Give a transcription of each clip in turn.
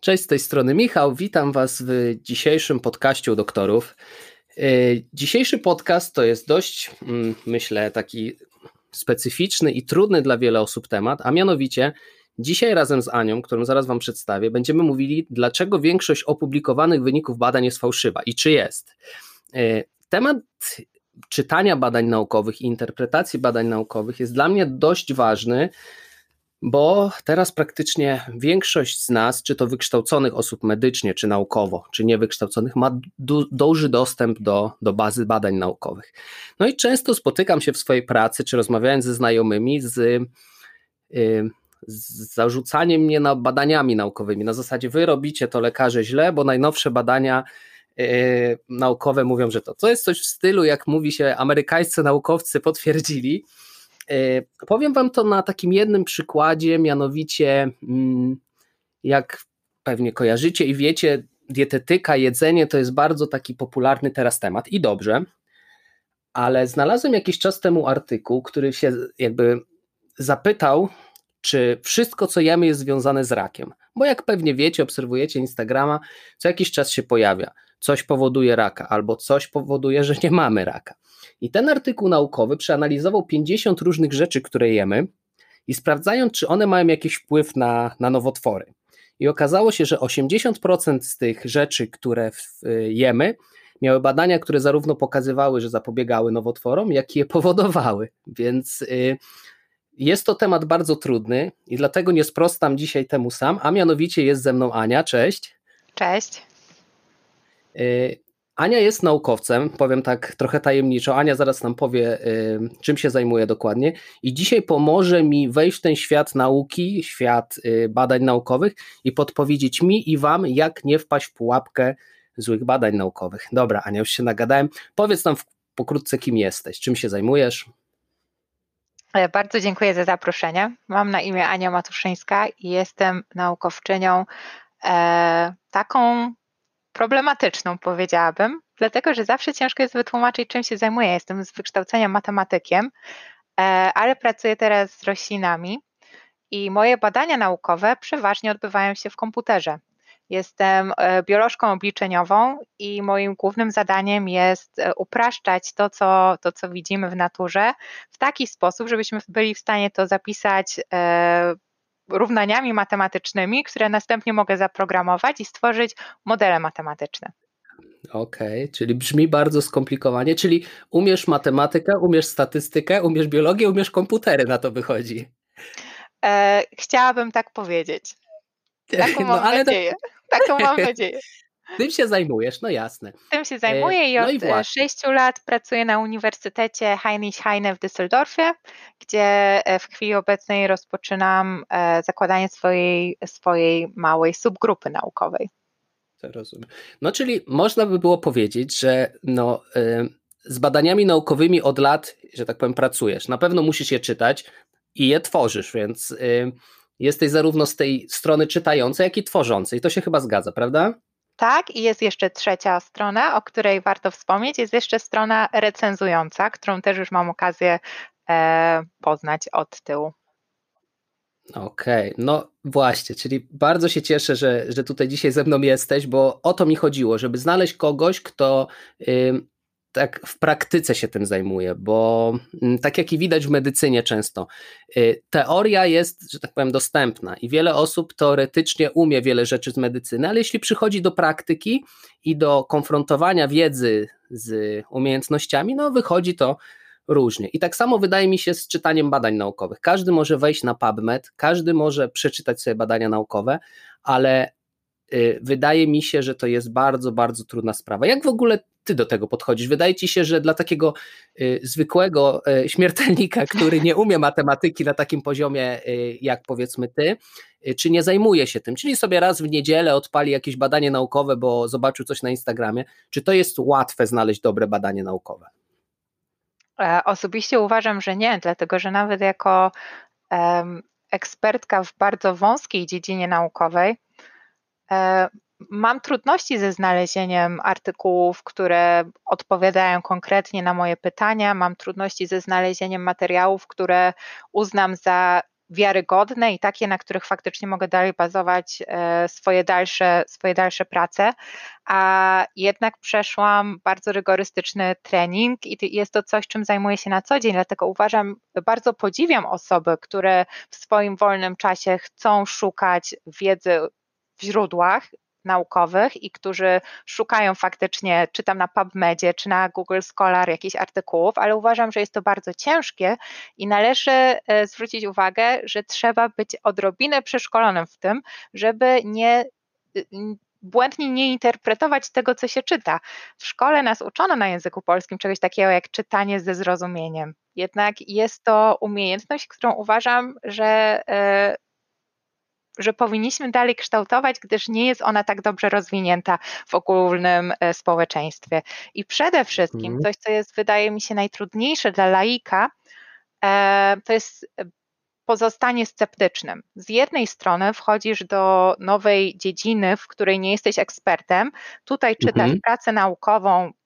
Cześć, z tej strony Michał. Witam Was w dzisiejszym podcaście u doktorów. E, dzisiejszy podcast to jest dość, mm, myślę, taki specyficzny i trudny dla wiele osób temat, a mianowicie dzisiaj razem z Anią, którą zaraz Wam przedstawię, będziemy mówili, dlaczego większość opublikowanych wyników badań jest fałszywa i czy jest. E, temat czytania badań naukowych i interpretacji badań naukowych jest dla mnie dość ważny, bo teraz praktycznie większość z nas, czy to wykształconych osób medycznie, czy naukowo, czy niewykształconych, ma du- duży dostęp do, do bazy badań naukowych. No i często spotykam się w swojej pracy, czy rozmawiając ze znajomymi, z, yy, z zarzucaniem mnie na badaniami naukowymi. Na zasadzie, wy robicie to lekarze źle, bo najnowsze badania yy, naukowe mówią, że to. To jest coś w stylu, jak mówi się, amerykańscy naukowcy potwierdzili powiem Wam to na takim jednym przykładzie, mianowicie mm, jak pewnie kojarzycie i wiecie, dietetyka, jedzenie to jest bardzo taki popularny teraz temat i dobrze, ale znalazłem jakiś czas temu artykuł, który się jakby zapytał, czy wszystko, co jemy, jest związane z rakiem. Bo jak pewnie wiecie, obserwujecie Instagrama, co jakiś czas się pojawia, coś powoduje raka, albo coś powoduje, że nie mamy raka. I ten artykuł naukowy przeanalizował 50 różnych rzeczy, które jemy i sprawdzając, czy one mają jakiś wpływ na, na nowotwory. I okazało się, że 80% z tych rzeczy, które jemy, miały badania, które zarówno pokazywały, że zapobiegały nowotworom, jak i je powodowały. Więc y, jest to temat bardzo trudny i dlatego nie sprostam dzisiaj temu sam, a mianowicie jest ze mną Ania. Cześć. Cześć. Ania jest naukowcem, powiem tak trochę tajemniczo. Ania zaraz nam powie, czym się zajmuje dokładnie, i dzisiaj pomoże mi wejść w ten świat nauki, świat y, badań naukowych i podpowiedzieć mi i Wam, jak nie wpaść w pułapkę złych badań naukowych. Dobra, Ania, już się nagadałem. Powiedz nam pokrótce, kim jesteś, czym się zajmujesz. E, bardzo dziękuję za zaproszenie. Mam na imię Ania Matuszyńska i jestem naukowczynią e, taką problematyczną, powiedziałabym, dlatego że zawsze ciężko jest wytłumaczyć, czym się zajmuję. Jestem z wykształcenia matematykiem, e, ale pracuję teraz z roślinami i moje badania naukowe przeważnie odbywają się w komputerze. Jestem e, biolożką obliczeniową i moim głównym zadaniem jest e, upraszczać to co, to, co widzimy w naturze w taki sposób, żebyśmy byli w stanie to zapisać równaniami matematycznymi, które następnie mogę zaprogramować i stworzyć modele matematyczne. Okej, okay, czyli brzmi bardzo skomplikowanie, czyli umiesz matematykę, umiesz statystykę, umiesz biologię, umiesz komputery, na to wychodzi. E, chciałabym tak powiedzieć. Taką no, mam nadzieję. To... Taką mam nadzieję. Tym się zajmujesz, no jasne. Tym się zajmuję i no od no sześciu lat pracuję na Uniwersytecie Heinrich Heine w Düsseldorfie, gdzie e, w chwili obecnej rozpoczynam e, zakładanie swojej, swojej małej subgrupy naukowej. Rozumiem. No czyli można by było powiedzieć, że no, e, z badaniami naukowymi od lat, że tak powiem, pracujesz. Na pewno musisz je czytać i je tworzysz, więc jesteś zarówno z tej strony czytającej, jak i tworzącej. To się chyba zgadza, prawda? Tak, i jest jeszcze trzecia strona, o której warto wspomnieć. Jest jeszcze strona recenzująca, którą też już mam okazję e, poznać od tyłu. Okej, okay. no właśnie, czyli bardzo się cieszę, że, że tutaj dzisiaj ze mną jesteś, bo o to mi chodziło, żeby znaleźć kogoś, kto tak w praktyce się tym zajmuje, bo mm, tak jak i widać w medycynie często, y, teoria jest, że tak powiem, dostępna i wiele osób teoretycznie umie wiele rzeczy z medycyny, ale jeśli przychodzi do praktyki i do konfrontowania wiedzy z umiejętnościami, no wychodzi to różnie. I tak samo wydaje mi się z czytaniem badań naukowych. Każdy może wejść na PubMed, każdy może przeczytać sobie badania naukowe, ale wydaje mi się, że to jest bardzo, bardzo trudna sprawa. Jak w ogóle ty do tego podchodzisz? Wydaje ci się, że dla takiego y, zwykłego y, śmiertelnika, który nie umie matematyki na takim poziomie, y, jak powiedzmy ty, y, czy nie zajmuje się tym, czyli sobie raz w niedzielę odpali jakieś badanie naukowe, bo zobaczył coś na Instagramie, czy to jest łatwe znaleźć dobre badanie naukowe? E, osobiście uważam, że nie, dlatego że nawet jako ekspertka w bardzo wąskiej dziedzinie naukowej, mam trudności ze znalezieniem artykułów, które odpowiadają konkretnie na moje pytania. Mam trudności ze znalezieniem materiałów, które uznam za wiarygodne i takie, na których faktycznie mogę dalej bazować e, swoje dalsze, swoje dalsze prace, a jednak przeszłam bardzo rygorystyczny trening i jest to coś, czym zajmuję się na co dzień, dlatego uważam, bardzo podziwiam osoby, które w swoim wolnym czasie chcą szukać wiedzy w źródłach naukowych i którzy szukają faktycznie, czy tam na PubMedzie, czy na Google Scholar jakichś artykułów, ale uważam, że jest to bardzo ciężkie i należy e, zwrócić uwagę, że trzeba być odrobinę przeszkolonym w tym, żeby nie y, błędnie nie interpretować tego, co się czyta. W szkole nas uczono na języku polskim czegoś takiego jak czytanie ze zrozumieniem. Jednak jest to umiejętność, którą uważam, że e, że powinniśmy dalej kształtować, gdyż nie jest ona tak dobrze rozwinięta w ogólnym e, społeczeństwie. I przede wszystkim mhm. coś, co jest, wydaje mi się, najtrudniejsze dla laika, e, to jest pozostanie sceptycznym. Z jednej strony wchodzisz do nowej dziedziny, w której nie jesteś ekspertem, tutaj czytasz mhm. pracę naukową E,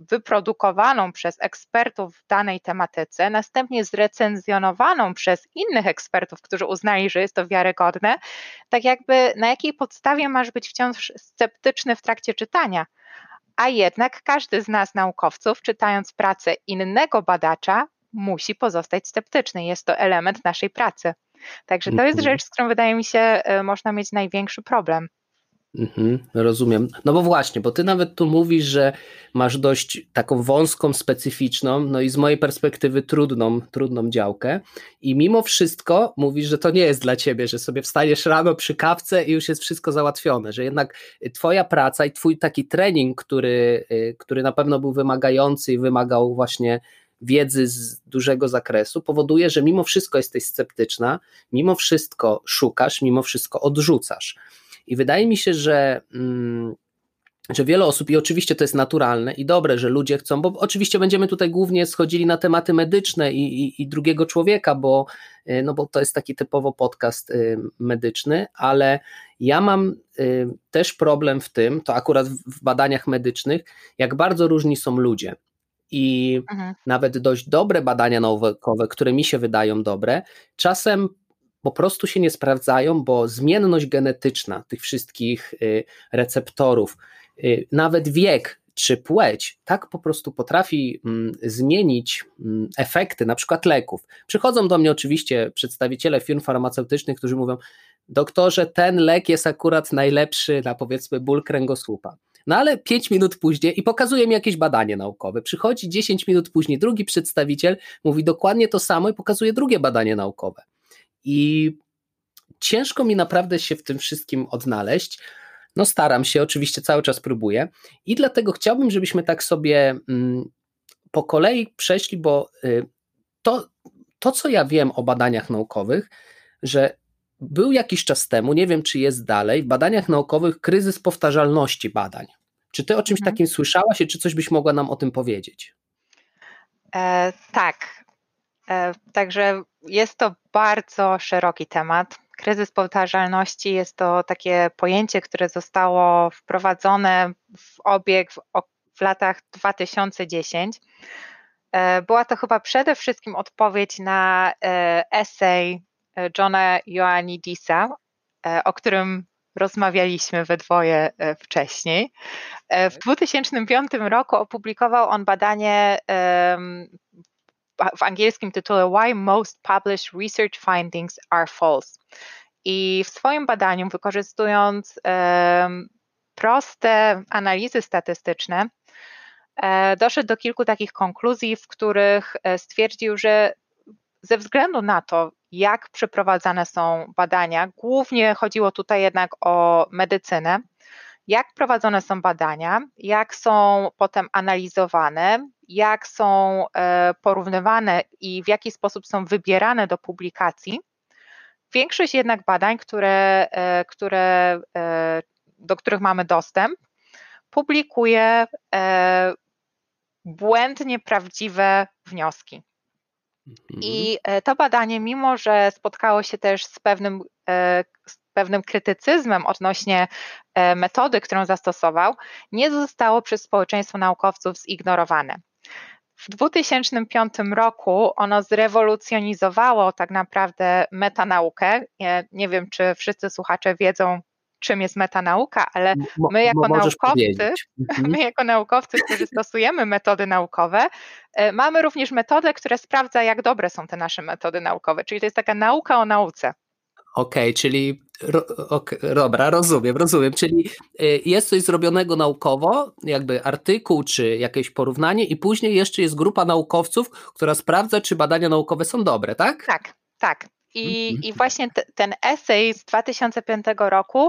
wyprodukowaną przez ekspertów w danej tematyce, następnie zrecenzjonowaną przez innych ekspertów, którzy uznali, że jest to wiarygodne, tak jakby na jakiej podstawie masz być wciąż sceptyczny w trakcie czytania. A jednak każdy z nas, naukowców, czytając pracę innego badacza, musi pozostać sceptyczny. Jest to element naszej pracy. Także to jest mhm. rzecz, z którą wydaje mi się, e, można mieć największy problem. Mhm, rozumiem. No bo właśnie, bo ty nawet tu mówisz, że masz dość taką wąską, specyficzną, no i z mojej perspektywy trudną, trudną działkę i mimo wszystko mówisz, że to nie jest dla ciebie, że sobie wstajesz rano przy kawce i już jest wszystko załatwione, że jednak twoja praca i twój taki trening, który, y, który na pewno był wymagający i wymagał właśnie wiedzy z dużego zakresu, powoduje, że mimo wszystko jesteś sceptyczna, mimo wszystko szukasz, mimo wszystko odrzucasz. I wydaje mi się, że. Mm, że wiele osób, i oczywiście to jest naturalne i dobre, że ludzie chcą, bo oczywiście będziemy tutaj głównie schodzili na tematy medyczne i, i, i drugiego człowieka, bo, y, no bo to jest taki typowo podcast y, medyczny, ale ja mam y, też problem w tym, to akurat w badaniach medycznych, jak bardzo różni są ludzie. I mhm. nawet dość dobre badania naukowe, które mi się wydają dobre, czasem po prostu się nie sprawdzają, bo zmienność genetyczna tych wszystkich y, receptorów, y, nawet wiek czy płeć, tak po prostu potrafi mm, zmienić mm, efekty na przykład leków. Przychodzą do mnie oczywiście przedstawiciele firm farmaceutycznych, którzy mówią, doktorze, ten lek jest akurat najlepszy na powiedzmy ból kręgosłupa. No ale 5 minut później i pokazuje mi jakieś badanie naukowe. Przychodzi 10 minut później drugi przedstawiciel, mówi dokładnie to samo i pokazuje drugie badanie naukowe. I ciężko mi naprawdę się w tym wszystkim odnaleźć. No staram się, oczywiście cały czas próbuję i dlatego chciałbym, żebyśmy tak sobie mm, po kolei przeszli, bo y, to, to, co ja wiem o badaniach naukowych, że był jakiś czas temu, nie wiem czy jest dalej, w badaniach naukowych kryzys powtarzalności badań. Czy ty o czymś mhm. takim słyszałaś i czy coś byś mogła nam o tym powiedzieć? E, tak, także jest to bardzo szeroki temat. Kryzys powtarzalności jest to takie pojęcie, które zostało wprowadzone w obieg w, w latach 2010. E, była to chyba przede wszystkim odpowiedź na e, esej Johna Ioannidisa, o którym rozmawialiśmy we dwoje wcześniej. W 2005 roku opublikował on badanie w angielskim tytule Why Most Published Research Findings Are False. I w swoim badaniu, wykorzystując proste analizy statystyczne, e, doszedł do kilku takich konkluzji, w których e, stwierdził, że ze względu na to, jak przeprowadzane są badania, głównie chodziło tutaj jednak o medycynę, jak prowadzone są badania, jak są potem analizowane, jak są e, porównywane i w jaki sposób są wybierane do publikacji. Większość jednak badań, które, e, które, e, do których mamy dostęp, publikuje błędnie prawdziwe wnioski. I mhm. to badanie, mimo że spotkało się też z pewnym, z pewnym krytycyzmem odnośnie metody, którą zastosował, nie zostało przez społeczeństwo naukowców zignorowane. W 2005 roku ono zrewolucjonizowało tak naprawdę metanaukę. Ja nie wiem, czy wszyscy słuchacze wiedzą, czym jest metanauka, ale my jako naukowcy, mhm. my jako naukowcy, którzy stosujemy metody naukowe, e, mamy również metodę, która sprawdza, jak dobre są te nasze metody naukowe, czyli to jest taka nauka o nauce. Okej, okay, czyli ro, okay, dobra, rozumiem, rozumiem. Czyli y, jest coś zrobionego naukowo, jakby artykuł czy jakieś porównanie, i później jeszcze jest grupa naukowców, która sprawdza, czy badania naukowe są dobre, tak? Tak, tak. I, -hmm. i właśnie t, ten esej z 2005 roku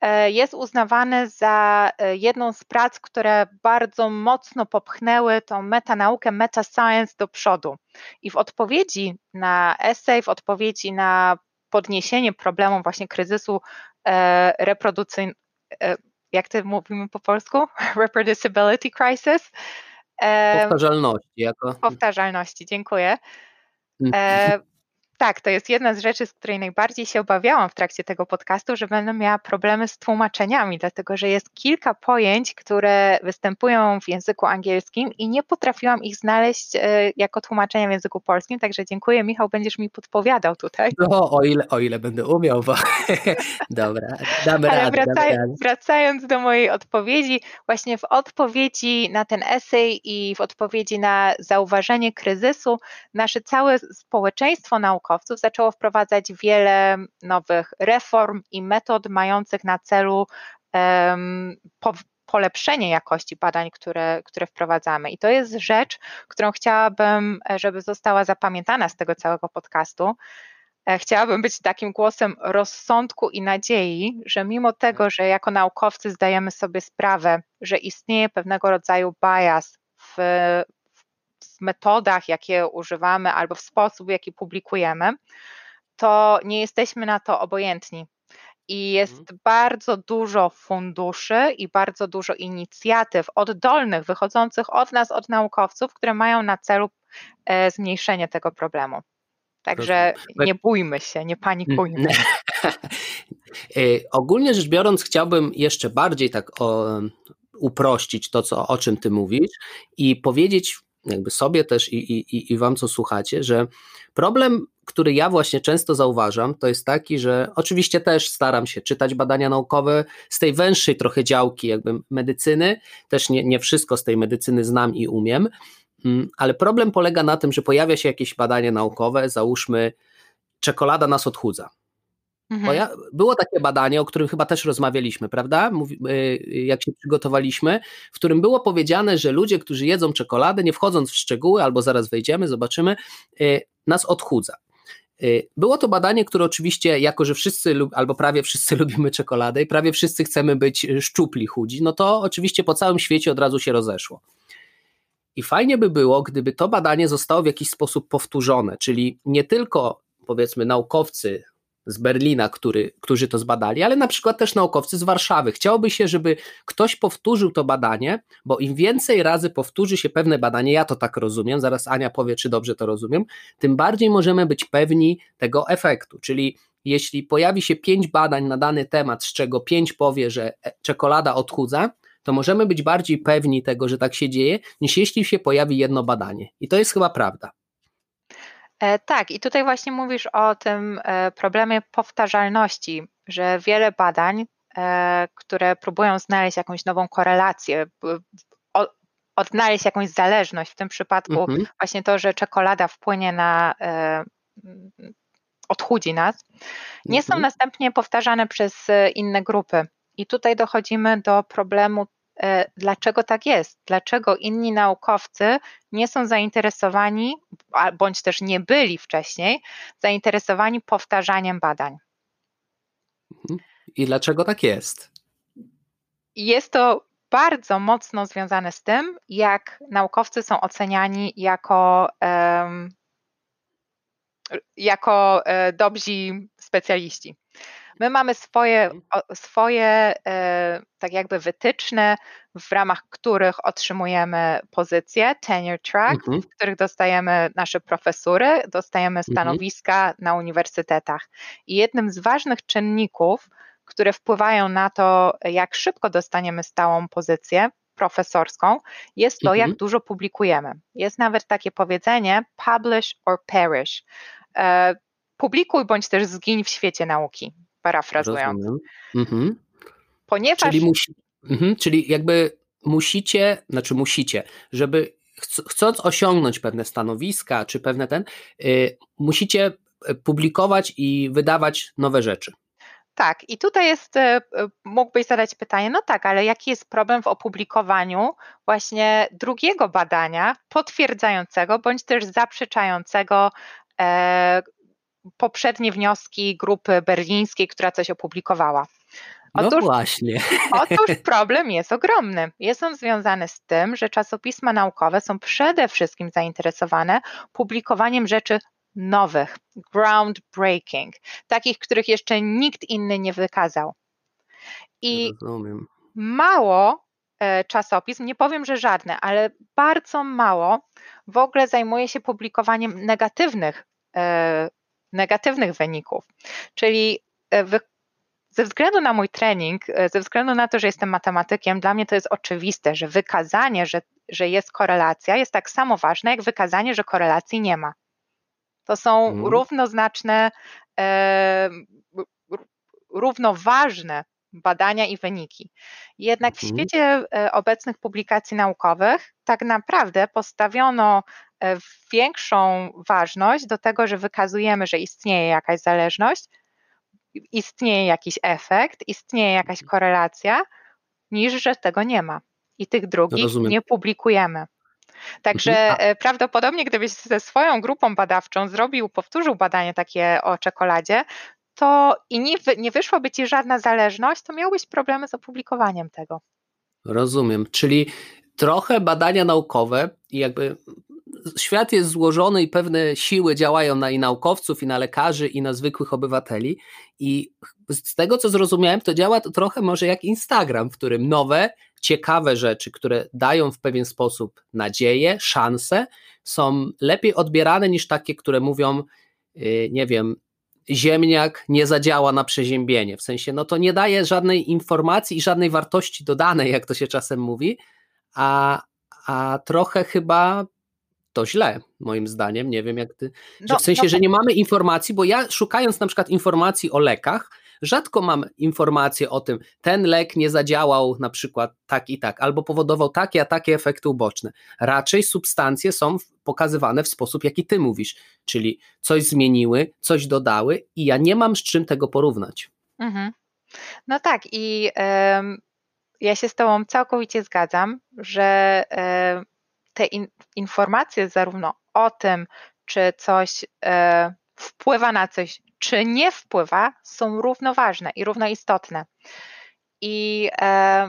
e, jest uznawany za e, jedną z prac, które bardzo mocno popchnęły tą metanaukę, meta-science do przodu. I w odpowiedzi na esej, w odpowiedzi na podniesienie problemu właśnie kryzysu e, reprodukcyjnego, e, jak to mówimy po polsku? Reproducibility crisis. E, powtarzalności. Jako... Powtarzalności, dziękuję. Tak, to jest jedna z rzeczy, z której najbardziej się obawiałam w trakcie tego podcastu, że będę miała problemy z tłumaczeniami, dlatego że jest kilka pojęć, które występują w języku angielskim i nie potrafiłam ich znaleźć e, jako tłumaczenia w języku polskim, także dziękuję Michał, będziesz mi podpowiadał tutaj. No, o ile, o ile będę umiał, bo dobra, damy Ale radę, wracaj, damy wracając do mojej odpowiedzi, właśnie w odpowiedzi na ten esej i w odpowiedzi na zauważenie kryzysu, nasze całe społeczeństwo naukowe naukowców zaczęło wprowadzać wiele nowych reform i metod mających na celu um, po, polepszenie jakości badań, które, które wprowadzamy. I to jest rzecz, którą chciałabym, żeby została zapamiętana z tego całego podcastu. E, chciałabym być takim głosem rozsądku i nadziei, że mimo tego, że jako naukowcy zdajemy sobie sprawę, że istnieje pewnego rodzaju bias w, w metodach, jakie używamy, albo w sposób, w jaki publikujemy, to nie jesteśmy na to obojętni. I jest mhm. bardzo dużo funduszy i bardzo dużo inicjatyw oddolnych, wychodzących od nas, od naukowców, które mają na celu e, zmniejszenie tego problemu. Także nie bójmy się, nie panikujmy. E, ogólnie rzecz biorąc, chciałbym jeszcze bardziej tak o, uprościć to, co, o czym ty mówisz i powiedzieć jakby sobie też i, i, i wam, co słuchacie, że problem, który ja właśnie często zauważam, to jest taki, że oczywiście też staram się czytać badania naukowe z tej węższej trochę działki jakby medycyny, też nie, nie wszystko z tej medycyny znam i umiem, mm, ale problem polega na tym, że pojawia się jakieś badanie naukowe, załóżmy czekolada nas odchudza. Mhm. Ja, było takie badanie, o którym chyba też rozmawialiśmy, prawda? Mówi, y, jak się przygotowaliśmy, w którym było powiedziane, że ludzie, którzy jedzą czekoladę, nie wchodząc w szczegóły, albo zaraz wejdziemy, zobaczymy, y, nas odchudza. Y, było to badanie, które oczywiście, jako że wszyscy, albo prawie wszyscy lubimy czekoladę i prawie wszyscy chcemy być szczupli, chudzi, no to oczywiście po całym świecie od razu się rozeszło. I fajnie by było, gdyby to badanie zostało w jakiś sposób powtórzone, czyli nie tylko powiedzmy naukowcy z Berlina, który, którzy to zbadali, ale na przykład też naukowcy z Warszawy. Chciałoby się, żeby ktoś powtórzył to badanie, bo im więcej razy powtórzy się pewne badanie, ja to tak rozumiem, zaraz Ania powie, czy dobrze to rozumiem, tym bardziej możemy być pewni tego efektu. Czyli jeśli pojawi się pięć badań na dany temat, z czego pięć powie, że e, czekolada odchudza, to możemy być bardziej pewni tego, że tak się dzieje, niż jeśli się pojawi jedno badanie. I to jest chyba prawda. E, tak, i tutaj właśnie mówisz o tym e, problemie powtarzalności, że wiele badań, e, które próbują znaleźć jakąś nową korelację, odnaleźć jakąś zależność, w tym przypadku mhm. właśnie to, że czekolada wpłynie na odchudzi nas, nie mhm. są następnie powtarzane przez inne grupy. I tutaj dochodzimy do problemu dlaczego tak jest, dlaczego inni naukowcy nie są zainteresowani, bądź też nie byli wcześniej zainteresowani powtarzaniem badań. Mhm. I dlaczego tak jest? Jest to bardzo mocno związane z tym, jak naukowcy są oceniani jako, jako e, dobrzy specjaliści. My mamy swoje, mhm. swoje e, tak jakby wytyczne, w ramach których otrzymujemy pozycje, tenure track, mhm. w których dostajemy nasze profesury, dostajemy mhm. stanowiska mhm. na uniwersytetach. I jednym z ważnych czynników, które wpływają na to, jak szybko dostaniemy stałą pozycję, profesorską, jest to, mhm. jak dużo publikujemy. Jest nawet takie powiedzenie publish or perish. E, publikuj bądź też zgiń w świecie nauki, parafrazując. Mhm. Ponieważ... Czyli, musi, mhm, czyli jakby musicie, znaczy musicie, żeby chcąc osiągnąć pewne stanowiska czy pewne ten, y, musicie e, publikować i wydawać nowe rzeczy. Tak, i tutaj jest, e, mógłbyś zadać pytanie, no tak, ale jaki jest problem w opublikowaniu właśnie drugiego badania potwierdzającego bądź też zaprzeczającego e, poprzednie wnioski grupy berlińskiej, która coś opublikowała? No otóż, no właśnie. Otóż problem jest ogromny. Jest on związany z tym, że czasopisma naukowe są przede wszystkim zainteresowane publikowaniem rzeczy nowych, groundbreaking, takich, których jeszcze nikt inny nie wykazał. I Rozumiem. mało e, czasopism, nie powiem, że żadne, ale bardzo mało w ogóle zajmuje się publikowaniem negatywnych, e, negatywnych wyników. Czyli e, ze względu na mój trening, ze względu na to, że jestem matematykiem, dla mnie to jest oczywiste, że wykazanie, że, że jest korelacja, jest tak samo ważne, jak wykazanie, że korelacji nie ma. To są mhm. równoznaczne, e, równoważne badania i wyniki. Jednak w mhm. świecie e, obecnych publikacji naukowych tak naprawdę postawiono e, większą ważność do tego, że wykazujemy, że istnieje jakaś zależność, istnieje jakiś efekt, istnieje jakaś mhm. korelacja, niż że tego nie ma. I tych drugich Rozumiem. nie publikujemy. Także mhm. E, prawdopodobnie, gdybyś ze swoją grupą badawczą zrobił, powtórzył badanie takie o czekoladzie, to i nie, nie wyszłaby ci żadna zależność, to miałbyś problemy z opublikowaniem tego. Rozumiem, czyli trochę badania naukowe i jakby świat jest złożony i pewne siły działają na i naukowców, i na lekarzy, i na zwykłych obywateli. I z tego, co zrozumiałem, to działa to trochę może jak Instagram, w którym nowe, ciekawe rzeczy, które dają w pewien sposób nadzieję, szanse, są lepiej odbierane niż takie, które mówią, y, nie wiem, ziemniak nie zadziała na przeziębienie. W sensie, no to nie daje żadnej informacji i żadnej wartości dodanej, jak to się czasem mówi, a, a trochę chyba to źle, moim zdaniem. Nie wiem, jak ty. No, w sensie, no, że nie mamy informacji, bo ja szukając na przykład informacji o lekach, rzadko mam informacje o tym, ten lek nie zadziałał na przykład tak i tak, albo powodował takie a takie efekty uboczne. Raczej substancje są pokazywane w sposób, jaki ty mówisz, czyli coś zmieniły, coś dodały, i ja nie mam z czym tego porównać. Mhm. No tak, i. Ja się z Tobą całkowicie zgadzam, że te in, informacje zarówno o tym, czy coś e, wpływa na coś, czy nie wpływa, są równoważne i równo istotne. I e,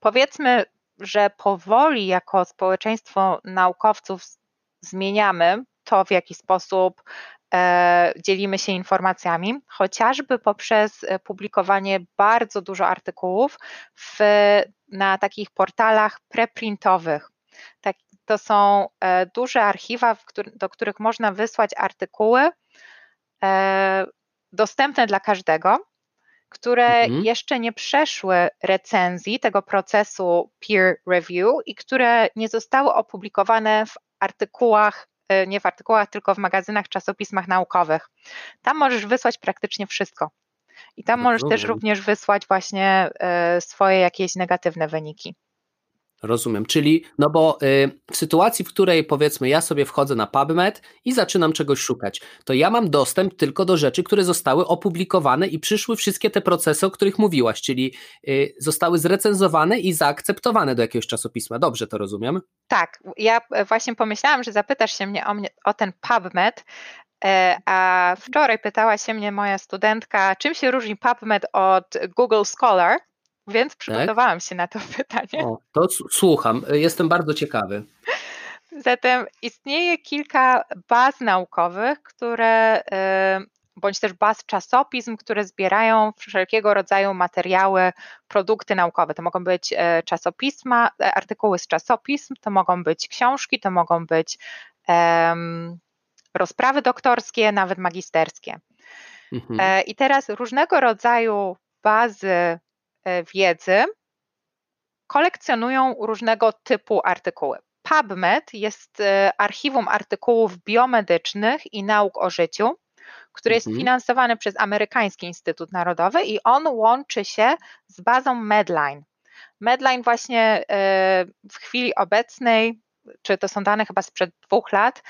powiedzmy, że powoli jako społeczeństwo naukowców zmieniamy to, w jaki sposób e, dzielimy się informacjami, chociażby poprzez publikowanie bardzo dużo artykułów w, na takich portalach preprintowych. Tak, to są e, duże archiwa, do których można wysłać artykuły e, dostępne dla każdego, które mhm. jeszcze nie przeszły recenzji tego procesu peer review i które nie zostały opublikowane w artykułach, e, nie w artykułach, tylko w magazynach, czasopismach naukowych. Tam możesz wysłać praktycznie wszystko. I tam możesz też również wysłać właśnie swoje jakieś negatywne wyniki. Rozumiem, czyli no bo y, w sytuacji, w której powiedzmy ja sobie wchodzę na PubMed i zaczynam czegoś szukać, to ja mam dostęp tylko do rzeczy, które zostały opublikowane i przyszły wszystkie te procesy, o których mówiłaś, czyli y, zostały zrecenzowane i zaakceptowane do jakiegoś czasopisma. Dobrze to rozumiem? Tak, ja właśnie pomyślałam, że zapytasz się mnie o, mnie, o ten PubMed, e, a wczoraj pytała się mnie moja studentka, czym się różni PubMed od Google Scholar. Więc tak? przygotowałam tak? się na to pytanie. O, to słucham, jestem bardzo ciekawy. Zatem istnieje kilka baz naukowych, które bądź też baz czasopism, które zbierają wszelkiego rodzaju materiały, produkty naukowe. To mogą być e, czasopisma, e, artykuły z czasopism, to mogą być książki, to mogą być um, rozprawy doktorskie, nawet magisterskie. Mhm. E, I teraz różnego rodzaju bazy wiedzy kolekcjonują różnego typu artykuły. PubMed jest archiwum artykułów biomedycznych i nauk o życiu, który jest mhm. finansowany przez Amerykański Instytut Narodowy i on łączy się z bazą Medline. Medline właśnie w chwili obecnej, czy to są dane chyba sprzed dwóch lat,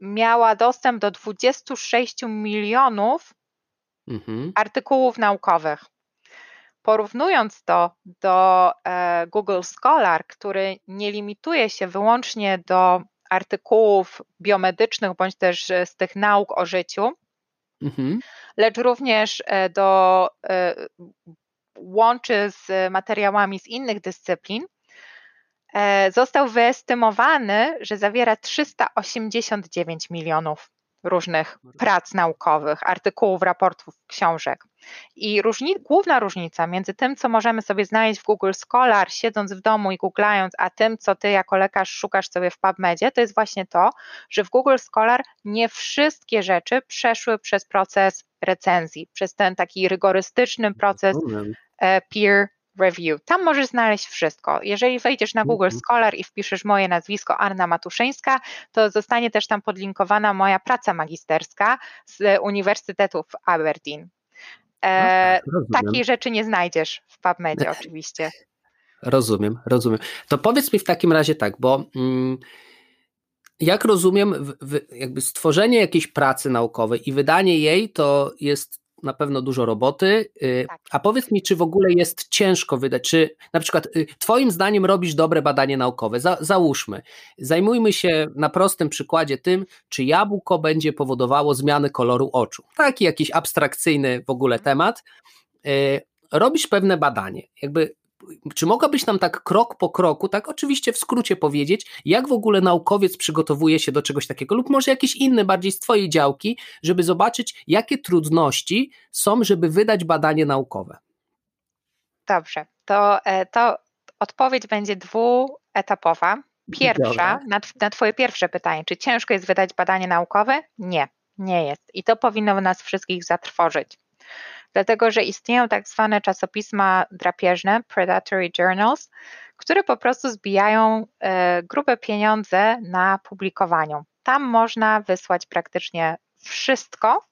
miała dostęp do 26 milionów mhm. artykułów naukowych. Porównując to do e, Google Scholar, który nie limituje się wyłącznie do artykułów biomedycznych bądź też z tych nauk o życiu, mhm. lecz również e, do, e, łączy z materiałami z innych dyscyplin, E, został wyestymowany, że zawiera 389 milionów różnych prac naukowych, artykułów, raportów, książek. I różni, główna różnica między tym, co możemy sobie znaleźć w Google Scholar, siedząc w domu i googlając, a tym, co ty jako lekarz szukasz sobie w PubMedzie, to jest właśnie to, że w Google Scholar nie wszystkie rzeczy przeszły przez proces recenzji, przez ten taki rygorystyczny proces e, peer Review. Tam możesz znaleźć wszystko. Jeżeli wejdziesz na Google mhm. Scholar i wpiszesz moje nazwisko Anna Matuszyńska, to zostanie też tam podlinkowana moja praca magisterska z Uniwersytetu w Aberdeen. E, no tak, takiej rzeczy nie znajdziesz w PubMedzie oczywiście. Rozumiem, rozumiem. To powiedz mi w takim razie tak, bo mm, jak rozumiem, w, w, jakby stworzenie jakiejś pracy naukowej i wydanie jej to jest na pewno dużo roboty. Y, tak. A powiedz mi, czy w ogóle jest ciężko wydać, czy na przykład y, Twoim zdaniem robisz dobre badanie naukowe? Za, załóżmy, zajmujmy się na prostym przykładzie tym, czy jabłko będzie powodowało zmiany koloru oczu. Taki jakiś abstrakcyjny w ogóle mhm. temat. Y, robisz pewne badanie, jakby czy mogłabyś nam tak krok po kroku, tak oczywiście w skrócie powiedzieć, jak w ogóle naukowiec przygotowuje się do czegoś takiego, lub może jakieś inne, bardziej z Twojej działki, żeby zobaczyć, jakie trudności są, żeby wydać badanie naukowe? Dobrze, to, e, to odpowiedź będzie dwuetapowa. Pierwsza, na, na Twoje pierwsze pytanie, czy ciężko jest wydać badanie naukowe? Nie, nie jest. I to powinno nas wszystkich zatrwożyć dlatego że istnieją tak zwane czasopisma drapieżne, predatory journals, które po prostu zbijają e, grube pieniądze na publikowaniu. Tam można wysłać praktycznie wszystko,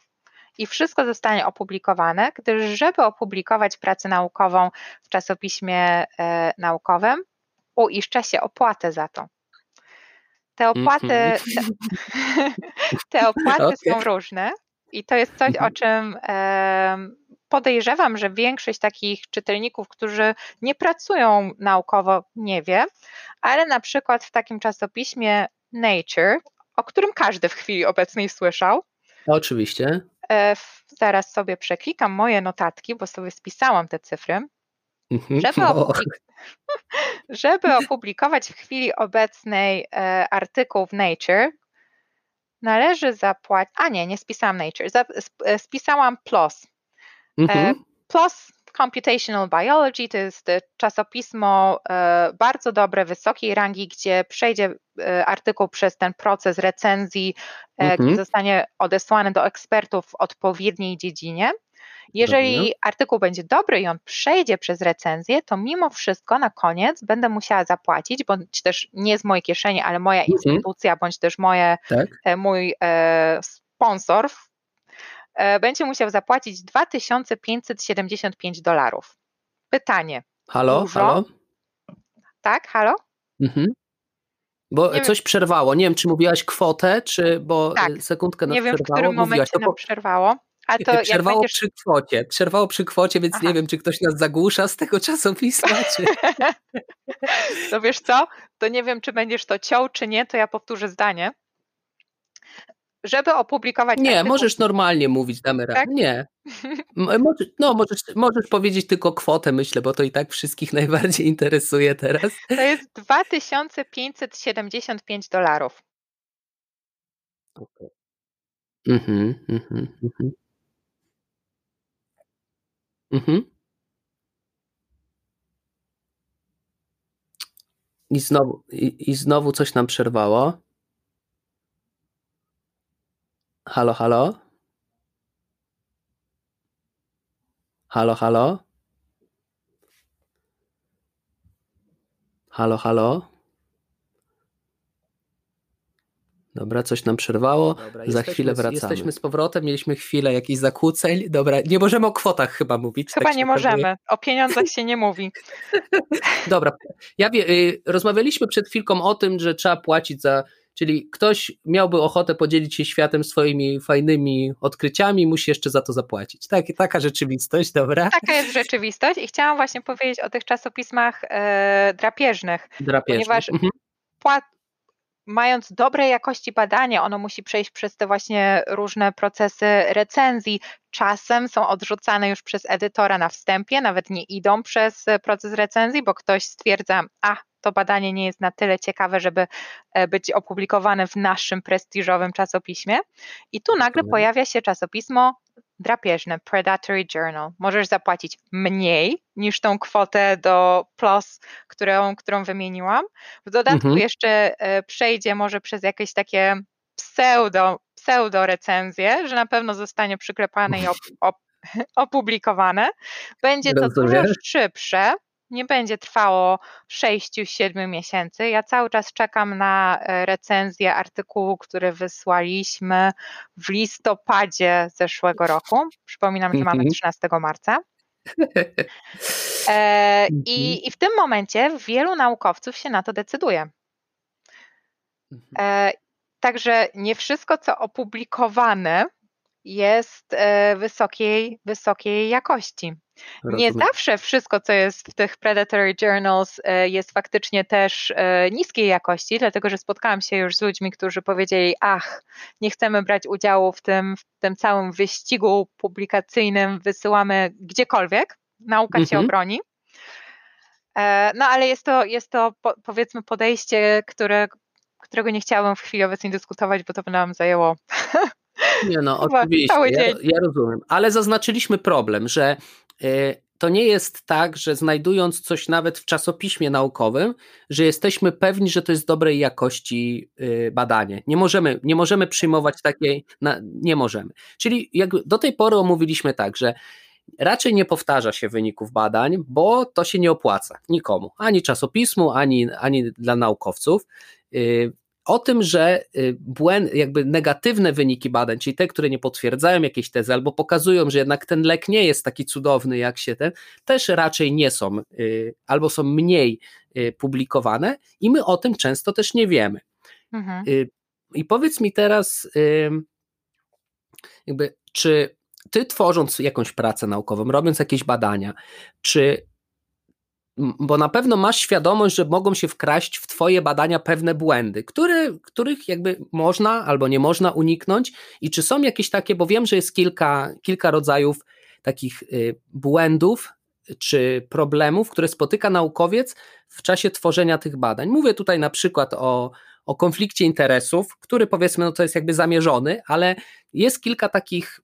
i wszystko zostanie opublikowane, gdyż żeby opublikować pracę naukową w czasopiśmie e, naukowym, uiszcza się opłatę za to. Te opłaty, mm -hmm. te, te opłaty okay. są różne i to jest coś, o mhm. czym podejrzewam, że większość takich czytelników, którzy nie pracują naukowo, nie wie, ale na przykład w takim czasopiśmie Nature, o którym każdy w chwili obecnej słyszał. Oczywiście. E, zaraz sobie przeklikam moje notatki, bo sobie spisałam te cyfry. Mhm. Żeby, opublik żeby opublikować w chwili obecnej e, artykuł w Nature, należy zapłacić. A nie, nie spisałam Nature, e, spisałam PLOS, mhm. Plus Computational Biology to jest e, czasopismo e, bardzo dobre, wysokiej rangi, gdzie przejdzie artykuł przez ten proces recenzji, mhm. gdzie zostanie odesłany do ekspertów w odpowiedniej dziedzinie. Jeżeli Dobrze. artykuł będzie dobry i on przejdzie przez recenzję, to mimo wszystko na koniec będę musiała zapłacić, bądź też nie z mojej kieszeni, ale moja mhm. instytucja, bądź też moje, tak. mój sponsor E, będzie musiał zapłacić 2575 dolarów. Pytanie. Halo, dużo? halo? Tak, halo? Mhm. Bo nie coś wiem. przerwało. Nie wiem, czy mówiłaś kwotę, czy bo tak. sekundkę nas Nie wiem, w którym momencie nam przerwało. A to przerwało będziesz... przy kwocie. Przerwało przy kwocie, więc Aha. nie wiem, czy ktoś nas zagłusza z tego czasopisma, czy... to wiesz co? To nie wiem, czy będziesz to ciął, czy nie, to ja powtórzę zdanie żeby opublikować. Nie, artykuł. możesz normalnie mówić, damy radę. Tak? Nie. No, możesz, możesz powiedzieć tylko kwotę, myślę, bo to i tak wszystkich najbardziej interesuje teraz. To jest 2575 dolarów. Okay. Mhm, mhm, mhm. Mhm. I znowu, i, I znowu coś nam przerwało. Halo, halo? Halo, halo? Halo, halo. Dobra, coś nam przerwało. Dobra, Za chwilę wracamy. Jesteśmy z powrotem, mieliśmy chwilę jakichś zakłóceń. Dobra, nie możemy o kwotach chyba mówić. Chyba tak nie możemy. O pieniądzach się nie mówi. Dobra, ja wie, y, rozmawialiśmy przed chwilką o tym, że trzeba płacić za. Czyli ktoś miałby ochotę podzielić się światem swoimi fajnymi odkryciami, musi jeszcze za to zapłacić. Tak, taka rzeczywistość, dobra? Taka jest rzeczywistość i chciałam właśnie powiedzieć o tych czasopismach e, drapieżnych. Drapieżnych. Ponieważ mhm mając dobrej jakości badanie, ono musi przejść przez te właśnie różne procesy recenzji. Czasem są odrzucane już przez edytora na wstępie, nawet nie idą przez proces recenzji, bo ktoś stwierdza, a to badanie nie jest na tyle ciekawe, żeby e, być opublikowane w naszym prestiżowym czasopiśmie. I tu nagle pojawia się czasopismo drapieżne, Predatory Journal. Możesz zapłacić mniej niż tą kwotę do plus, którą, którą wymieniłam. W dodatku mhm. jeszcze e, przejdzie może przez jakieś takie pseudo, pseudo recenzje, że na pewno zostanie przyklepane i op, op, opublikowane. Będzie to dużo szybsze, nie będzie trwało 6-7 miesięcy. Ja cały czas czekam na e, recenzję artykułu, który wysłaliśmy w listopadzie zeszłego roku. Przypominam, że mamy 13 mhm. marca. E, i, mhm. I w tym momencie wielu naukowców się na to decyduje. Mhm. E, także nie wszystko, co opublikowane, jest wysokiej, wysokiej jakości. Rozumiem. Nie zawsze wszystko, co jest w tych predatory journals, e, jest faktycznie też e, niskiej jakości, dlatego że spotkałam się już z ludźmi, którzy powiedzieli: Ach, nie chcemy brać udziału w tym, w tym całym wyścigu publikacyjnym, wysyłamy gdziekolwiek, nauka mhm. się obroni. No ale jest to, jest to powiedzmy podejście, które, którego nie chciałabym w chwili obecnej dyskutować, bo to by nam zajęło nie no, oczywiście, ja, ja, rozumiem, ale zaznaczyliśmy problem, że to nie jest tak, że znajdując coś nawet w czasopiśmie naukowym, że jesteśmy pewni, że to jest dobrej jakości y, badanie. Nie możemy, nie możemy przyjmować takiej, na, nie możemy. Czyli jak do tej pory omówiliśmy tak, że raczej nie powtarza się wyników badań, bo to się nie opłaca nikomu, ani czasopismu, ani, ani dla naukowców. O tym, że y, błęd, jakby negatywne wyniki badań, czyli te, które nie potwierdzają jakiejś tezy albo pokazują, że jednak ten lek nie jest taki cudowny jak się ten, też raczej nie są y, albo są mniej y, publikowane i my o tym często też nie wiemy. Mhm. I powiedz mi teraz, jakby, czy ty tworząc jakąś pracę naukową, robiąc jakieś badania, czy bo na pewno masz świadomość, że mogą się wkraść w Twoje badania pewne błędy, których jakby można albo nie można uniknąć. I czy są jakieś takie, bo wiem, że jest kilka, kilka rodzajów takich y, błędów czy problemów, które spotyka naukowiec w czasie tworzenia tych badań. Mówię tutaj na przykład o, o konflikcie interesów, który powiedzmy, no to jest jakby zamierzony, ale jest kilka takich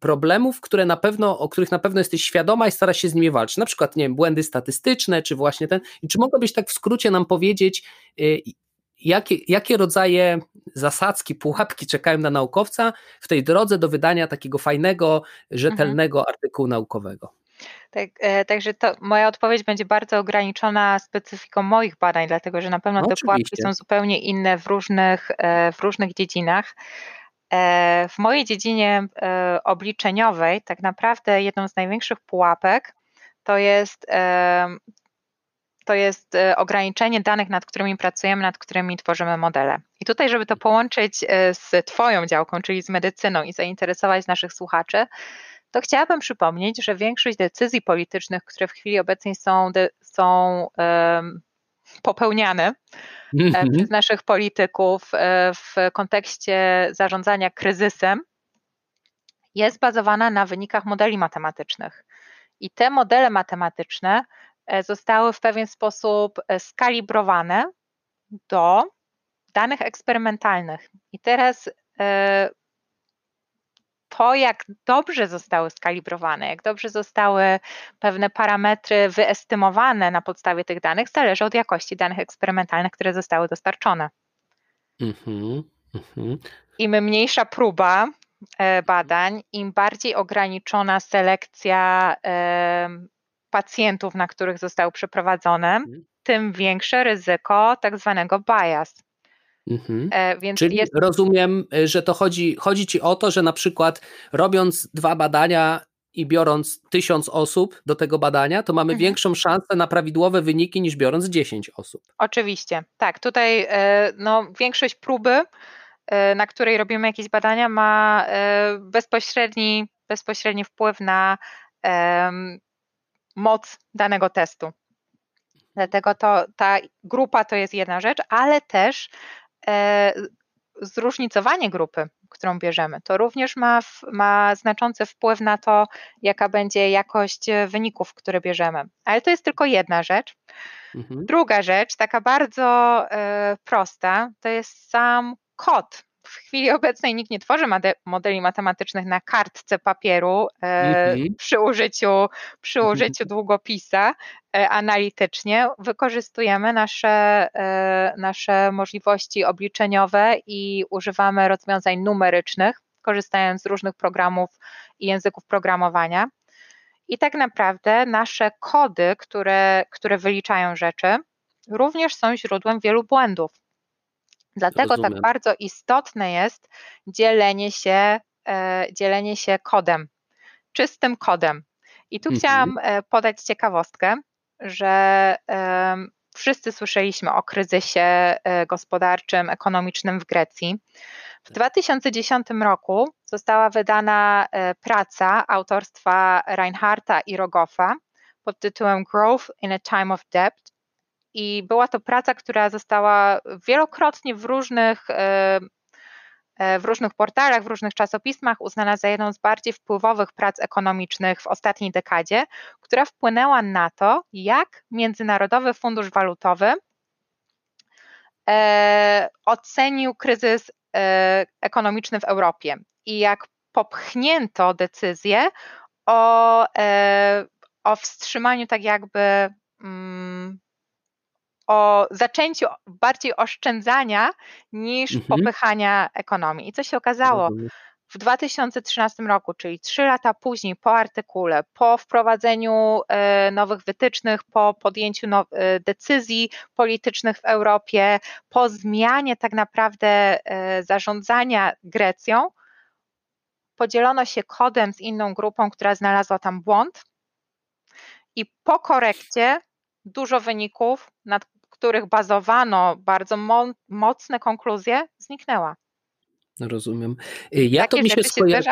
problemów, które na pewno, o których na pewno jesteś świadoma i starasz się z nimi walczyć. Na przykład, nie wiem, błędy statystyczne, czy właśnie ten. I czy mogłabyś tak w skrócie nam powiedzieć, y, jakie, jakie rodzaje zasadzki, pułapki czekają na naukowca w tej drodze do wydania takiego fajnego, rzetelnego mhm. artykułu naukowego? Tak, e, także to moja odpowiedź będzie bardzo ograniczona specyfiką moich badań, dlatego że na pewno no, te pułapki są zupełnie inne w różnych, e, w różnych dziedzinach. E, w mojej dziedzinie e, obliczeniowej tak naprawdę jedną z największych pułapek to jest, e, to jest ograniczenie danych, nad którymi pracujemy, nad którymi tworzymy modele. I tutaj, żeby to połączyć z Twoją działką, czyli z medycyną i zainteresować naszych słuchaczy, to chciałabym przypomnieć, że większość decyzji politycznych, które w chwili obecnej są, są popełniane mm-hmm. przez naszych polityków e, w kontekście zarządzania kryzysem, jest bazowana na wynikach modeli matematycznych. I te modele matematyczne e, zostały w pewien sposób skalibrowane do danych eksperymentalnych. I teraz to, jak dobrze zostały skalibrowane, jak dobrze zostały pewne parametry wyestymowane na podstawie tych danych, zależy od jakości danych eksperymentalnych, które zostały dostarczone. Mm-hmm, mm-hmm. Im mniejsza próba e, badań, im bardziej ograniczona selekcja e, pacjentów, na których zostały przeprowadzone, mhm. tym większe ryzyko tak zwanego bias. Mhm. E, Czyli jest... rozumiem, e, że to chodzi, chodzi ci o to, że na przykład robiąc dwa badania i biorąc tysiąc osób do tego badania, to mamy mhm. większą szansę na prawidłowe wyniki niż biorąc 10 osób. Oczywiście, tak. Tutaj e, no, większość próby, na której robimy jakieś badania, ma bezpośredni, bezpośredni wpływ na moc danego testu. Dlatego to, ta grupa to jest jedna rzecz, ale też e, zróżnicowanie grupy, którą bierzemy, to również ma, ma znaczący wpływ na to, jaka będzie jakość wyników, które bierzemy. Ale to jest tylko jedna rzecz. Mhm. Druga rzecz, taka bardzo e, prosta, to jest sam kod w chwili obecnej nikt nie tworzy modeli matematycznych na kartce papieru e, mm-hmm. przy użyciu, przy mhm. użyciu długopisa e, analitycznie. Wykorzystujemy nasze, e, nasze możliwości obliczeniowe i używamy rozwiązań numerycznych, korzystając z różnych programów i języków programowania. I tak naprawdę nasze kody, które, które wyliczają rzeczy, również są źródłem wielu błędów. Dlatego tak Rozumiem. tak bardzo istotne jest dzielenie się, e, dzielenie się kodem, czystym kodem. I tu mhm. chciałam e, podać ciekawostkę, że wszyscy słyszeliśmy o kryzysie e, gospodarczym, ekonomicznym w Grecji. W 2010 tak. roku została wydana praca autorstwa Reinharta i Rogoffa pod tytułem Growth in a Time of Debt i była to praca, która została wielokrotnie w różnych, e, e, w różnych portalach, w różnych czasopismach uznana za jedną z bardziej wpływowych prac ekonomicznych w ostatniej dekadzie, która wpłynęła na to, jak Międzynarodowy Fundusz Walutowy e, ocenił kryzys ekonomiczny w Europie i jak popchnięto decyzję o, o wstrzymaniu tak jakby mm, o zaczęciu bardziej oszczędzania niż mhm. popychania ekonomii. I co się okazało? W 2013 roku, czyli trzy lata później, po artykule, po wprowadzeniu e, nowych wytycznych, po podjęciu e, decyzji politycznych w Europie, po zmianie tak naprawdę e, zarządzania Grecją, podzielono się kodem z inną grupą, która znalazła tam błąd. I po korekcie dużo wyników, nad których bazowano bardzo mo mocne konkluzje, zniknęła. Rozumiem. Y, ja Takie to mi się, się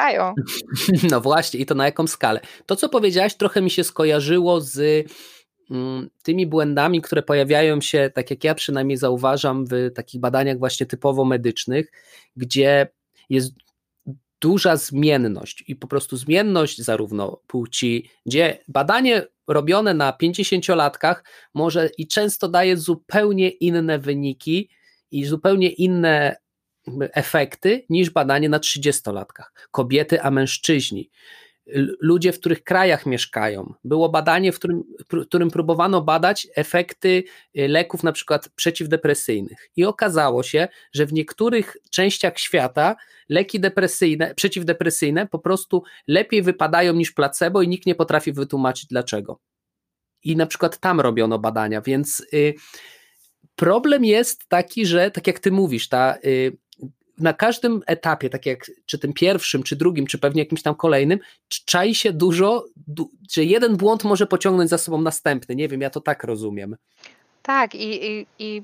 No właśnie, i to na jaką skalę? To, co powiedziałaś, trochę mi się skojarzyło z mm, tymi błędami, które pojawiają się, tak jak ja przynajmniej zauważam, w takich badaniach właśnie typowo medycznych, gdzie jest duża zmienność i po prostu zmienność zarówno płci, gdzie badanie robione na 50-latkach może i często daje zupełnie inne wyniki i zupełnie inne efekty niż badanie na 30-latkach. Kobiety, a mężczyźni ludzie w których krajach mieszkają. Było badanie, w którym, w którym próbowano badać efekty y, leków na przykład przeciwdepresyjnych i okazało się, że w niektórych częściach świata leki depresyjne, przeciwdepresyjne po prostu lepiej wypadają niż placebo i nikt nie potrafi wytłumaczyć dlaczego. I na przykład tam robiono badania, więc y, problem jest taki, że tak jak ty mówisz, ta y, na każdym etapie, tak jak czy tym pierwszym, czy drugim, czy pewnie jakimś tam kolejnym, czai się dużo, du, że jeden błąd może pociągnąć za sobą następny. Nie wiem, ja to tak rozumiem. Tak, i, i, i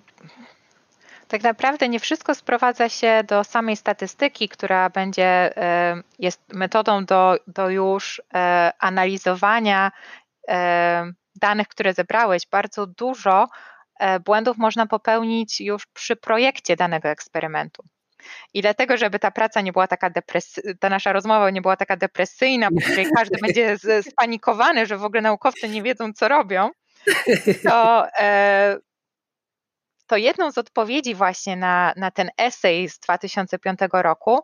tak naprawdę nie wszystko sprowadza się do samej statystyki, która będzie, e, jest metodą do, do już e, analizowania e, danych, które zebrałeś. Bardzo dużo błędów można popełnić już przy projekcie danego eksperymentu. I dlatego, żeby ta praca nie była taka depresyjna, ta nasza rozmowa nie była taka depresyjna, po której każdy będzie spanikowany, że w ogóle naukowcy nie wiedzą, co robią, to, e, to jedną z odpowiedzi właśnie na, na ten esej z 2005 roku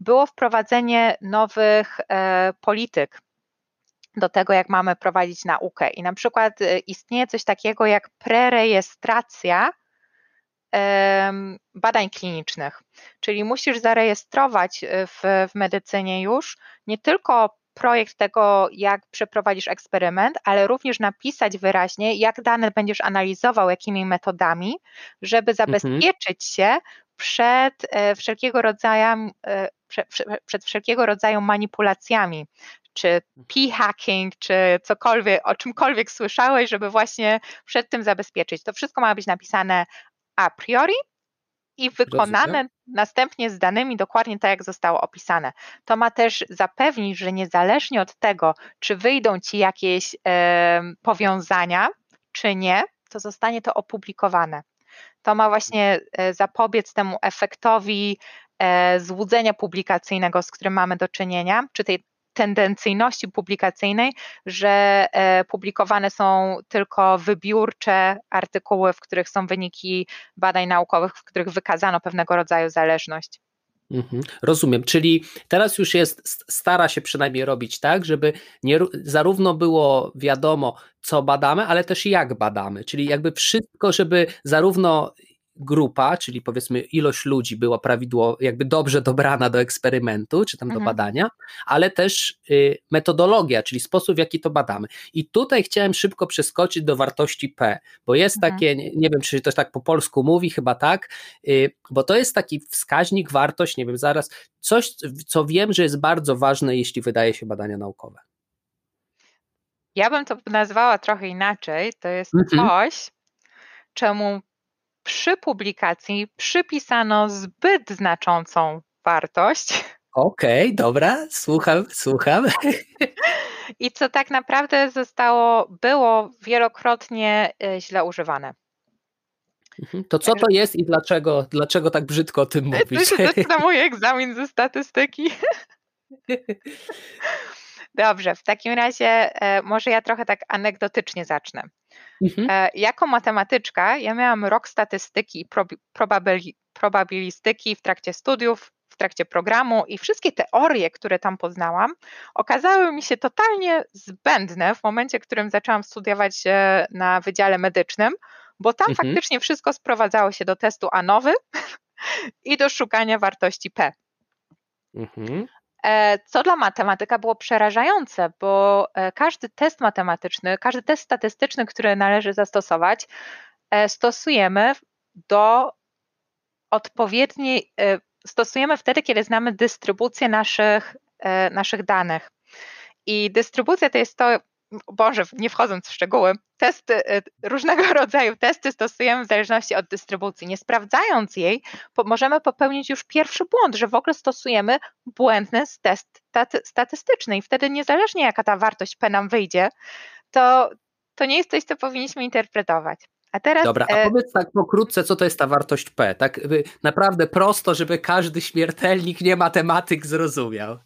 było wprowadzenie nowych e, polityk do tego, jak mamy prowadzić naukę. I na przykład e, istnieje coś takiego jak prerejestracja badań klinicznych. Czyli musisz zarejestrować e, w, w medycynie już nie tylko projekt tego, jak przeprowadzisz eksperyment, ale również napisać wyraźnie, jak dane będziesz analizował, jakimi metodami, żeby mhm. zabezpieczyć się przed e, wszelkiego rodzaju, e, przed wszelkiego rodzaju manipulacjami, czy p-hacking, czy cokolwiek, o czymkolwiek słyszałeś, żeby właśnie przed tym zabezpieczyć. To wszystko ma być napisane a priori i wykonane Rozumiem. następnie z danymi dokładnie tak, jak zostało opisane. To ma też zapewnić, że niezależnie od tego, czy wyjdą ci jakieś e, powiązania, czy nie, to zostanie to opublikowane. To ma właśnie e, zapobiec temu efektowi e, złudzenia publikacyjnego, z którym mamy do czynienia, czy tej tendencyjności publikacyjnej, że e, publikowane są tylko wybiórcze artykuły, w których są wyniki badań naukowych, w których wykazano pewnego rodzaju zależność. Mhm, rozumiem, czyli teraz już jest, stara się przynajmniej robić tak, żeby nie, zarówno było wiadomo, co badamy, ale też jak badamy, czyli jakby wszystko, żeby zarówno grupa, czyli powiedzmy ilość ludzi była prawidłowo, jakby dobrze dobrana do eksperymentu, czy tam mhm. do badania, ale też y, metodologia, czyli sposób, w jaki to badamy. I tutaj chciałem szybko przeskoczyć do wartości P, bo jest mhm. takie, nie, nie, wiem, czy to tak po polsku mówi, chyba tak, y, bo to jest taki wskaźnik, wartość, nie wiem, zaraz, coś, co wiem, że jest bardzo ważne, jeśli wydaje się badania naukowe. Ja bym to nazwała trochę inaczej. To jest mhm. coś, czemu przy publikacji przypisano zbyt znaczącą wartość. Okej, okay, dobra, słucham, słucham. I co tak naprawdę zostało, było wielokrotnie e, źle używane. Mhm, to co to jest i dlaczego, dlaczego tak brzydko o tym mówisz? To jest na mój egzamin ze statystyki. Dobrze, w takim razie e, może ja trochę tak anegdotycznie zacznę. Mhm. E, jako matematyczka ja miałam rok statystyki i probabilistyki w trakcie studiów, w trakcie programu i wszystkie teorie, które tam poznałam, okazały mi się totalnie zbędne w momencie, w którym zaczęłam studiować e, na Wydziale Medycznym, bo tam mhm. faktycznie wszystko sprowadzało się do testu ANOWY i do szukania wartości P. Mhm. E, co dla matematyka było przerażające, bo e, każdy test matematyczny, każdy test statystyczny, który należy zastosować, e, stosujemy do odpowiedniej, stosujemy wtedy, kiedy znamy dystrybucję naszych, naszych danych. I dystrybucja to jest to, Boże, nie wchodząc w szczegóły, testy, y, różnego rodzaju testy stosujemy w zależności od dystrybucji. Nie sprawdzając jej, możemy popełnić już pierwszy błąd, że w ogóle stosujemy błędny test statystyczny i wtedy niezależnie jaka ta wartość P nam wyjdzie, to, to nie jest coś, co powinniśmy interpretować. A teraz, Dobra, a e, powiedz tak pokrótce, co to jest ta wartość P? Tak naprawdę prosto, żeby każdy śmiertelnik, nie matematyk zrozumiał.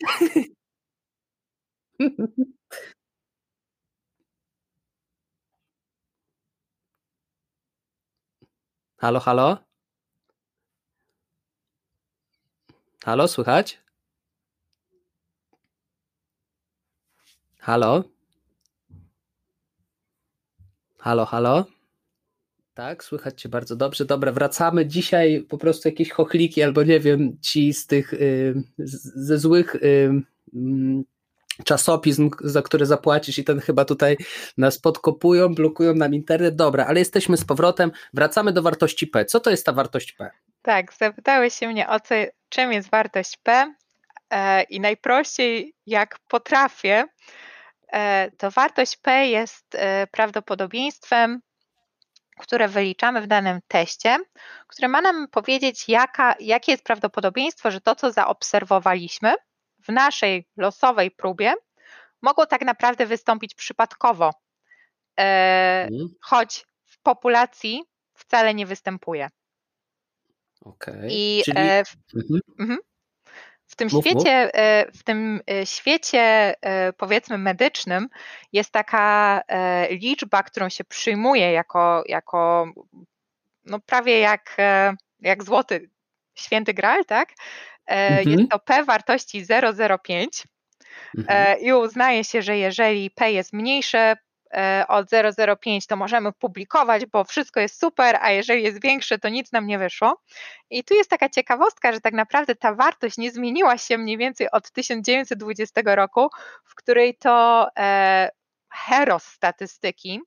Halo, halo? Halo, słychać? Halo? Halo, halo? Tak, słychać Cię bardzo dobrze. Dobra, wracamy. Dzisiaj po prostu jakieś chochliki, albo nie wiem, ci z tych y, ze złych y, czasopism, za który zapłacisz i ten chyba tutaj nas podkopują, blokują nam internet. Dobra, ale jesteśmy z powrotem, wracamy do wartości P. Co to jest ta wartość P? Tak, zapytałeś się mnie o co, czym jest wartość P e, i najprościej jak potrafię, e, to wartość P jest e, prawdopodobieństwem, które wyliczamy w danym teście, które ma nam powiedzieć, jaka, jakie jest prawdopodobieństwo, że to, co zaobserwowaliśmy, w naszej losowej próbie mogło tak naprawdę wystąpić przypadkowo, e, mhm. choć w populacji wcale nie występuje. Okay. I Czyli... e, w, mhm. mhm. w, tym mów, świecie, mów. E, w tym świecie powiedzmy medycznym jest taka liczba, którą się przyjmuje jako, jako no prawie jak, jak złoty święty gral, tak? E, mhm. Jest to P wartości 0,05 e, mhm. i uznaje się, że jeżeli P jest mniejsze e, od 0,05 to możemy publikować, bo wszystko jest super, a jeżeli jest większe, to nic nam nie wyszło. I tu jest taka ciekawostka, że tak naprawdę ta wartość nie zmieniła się mniej więcej od 1920 roku, w której to e, heros statystyki,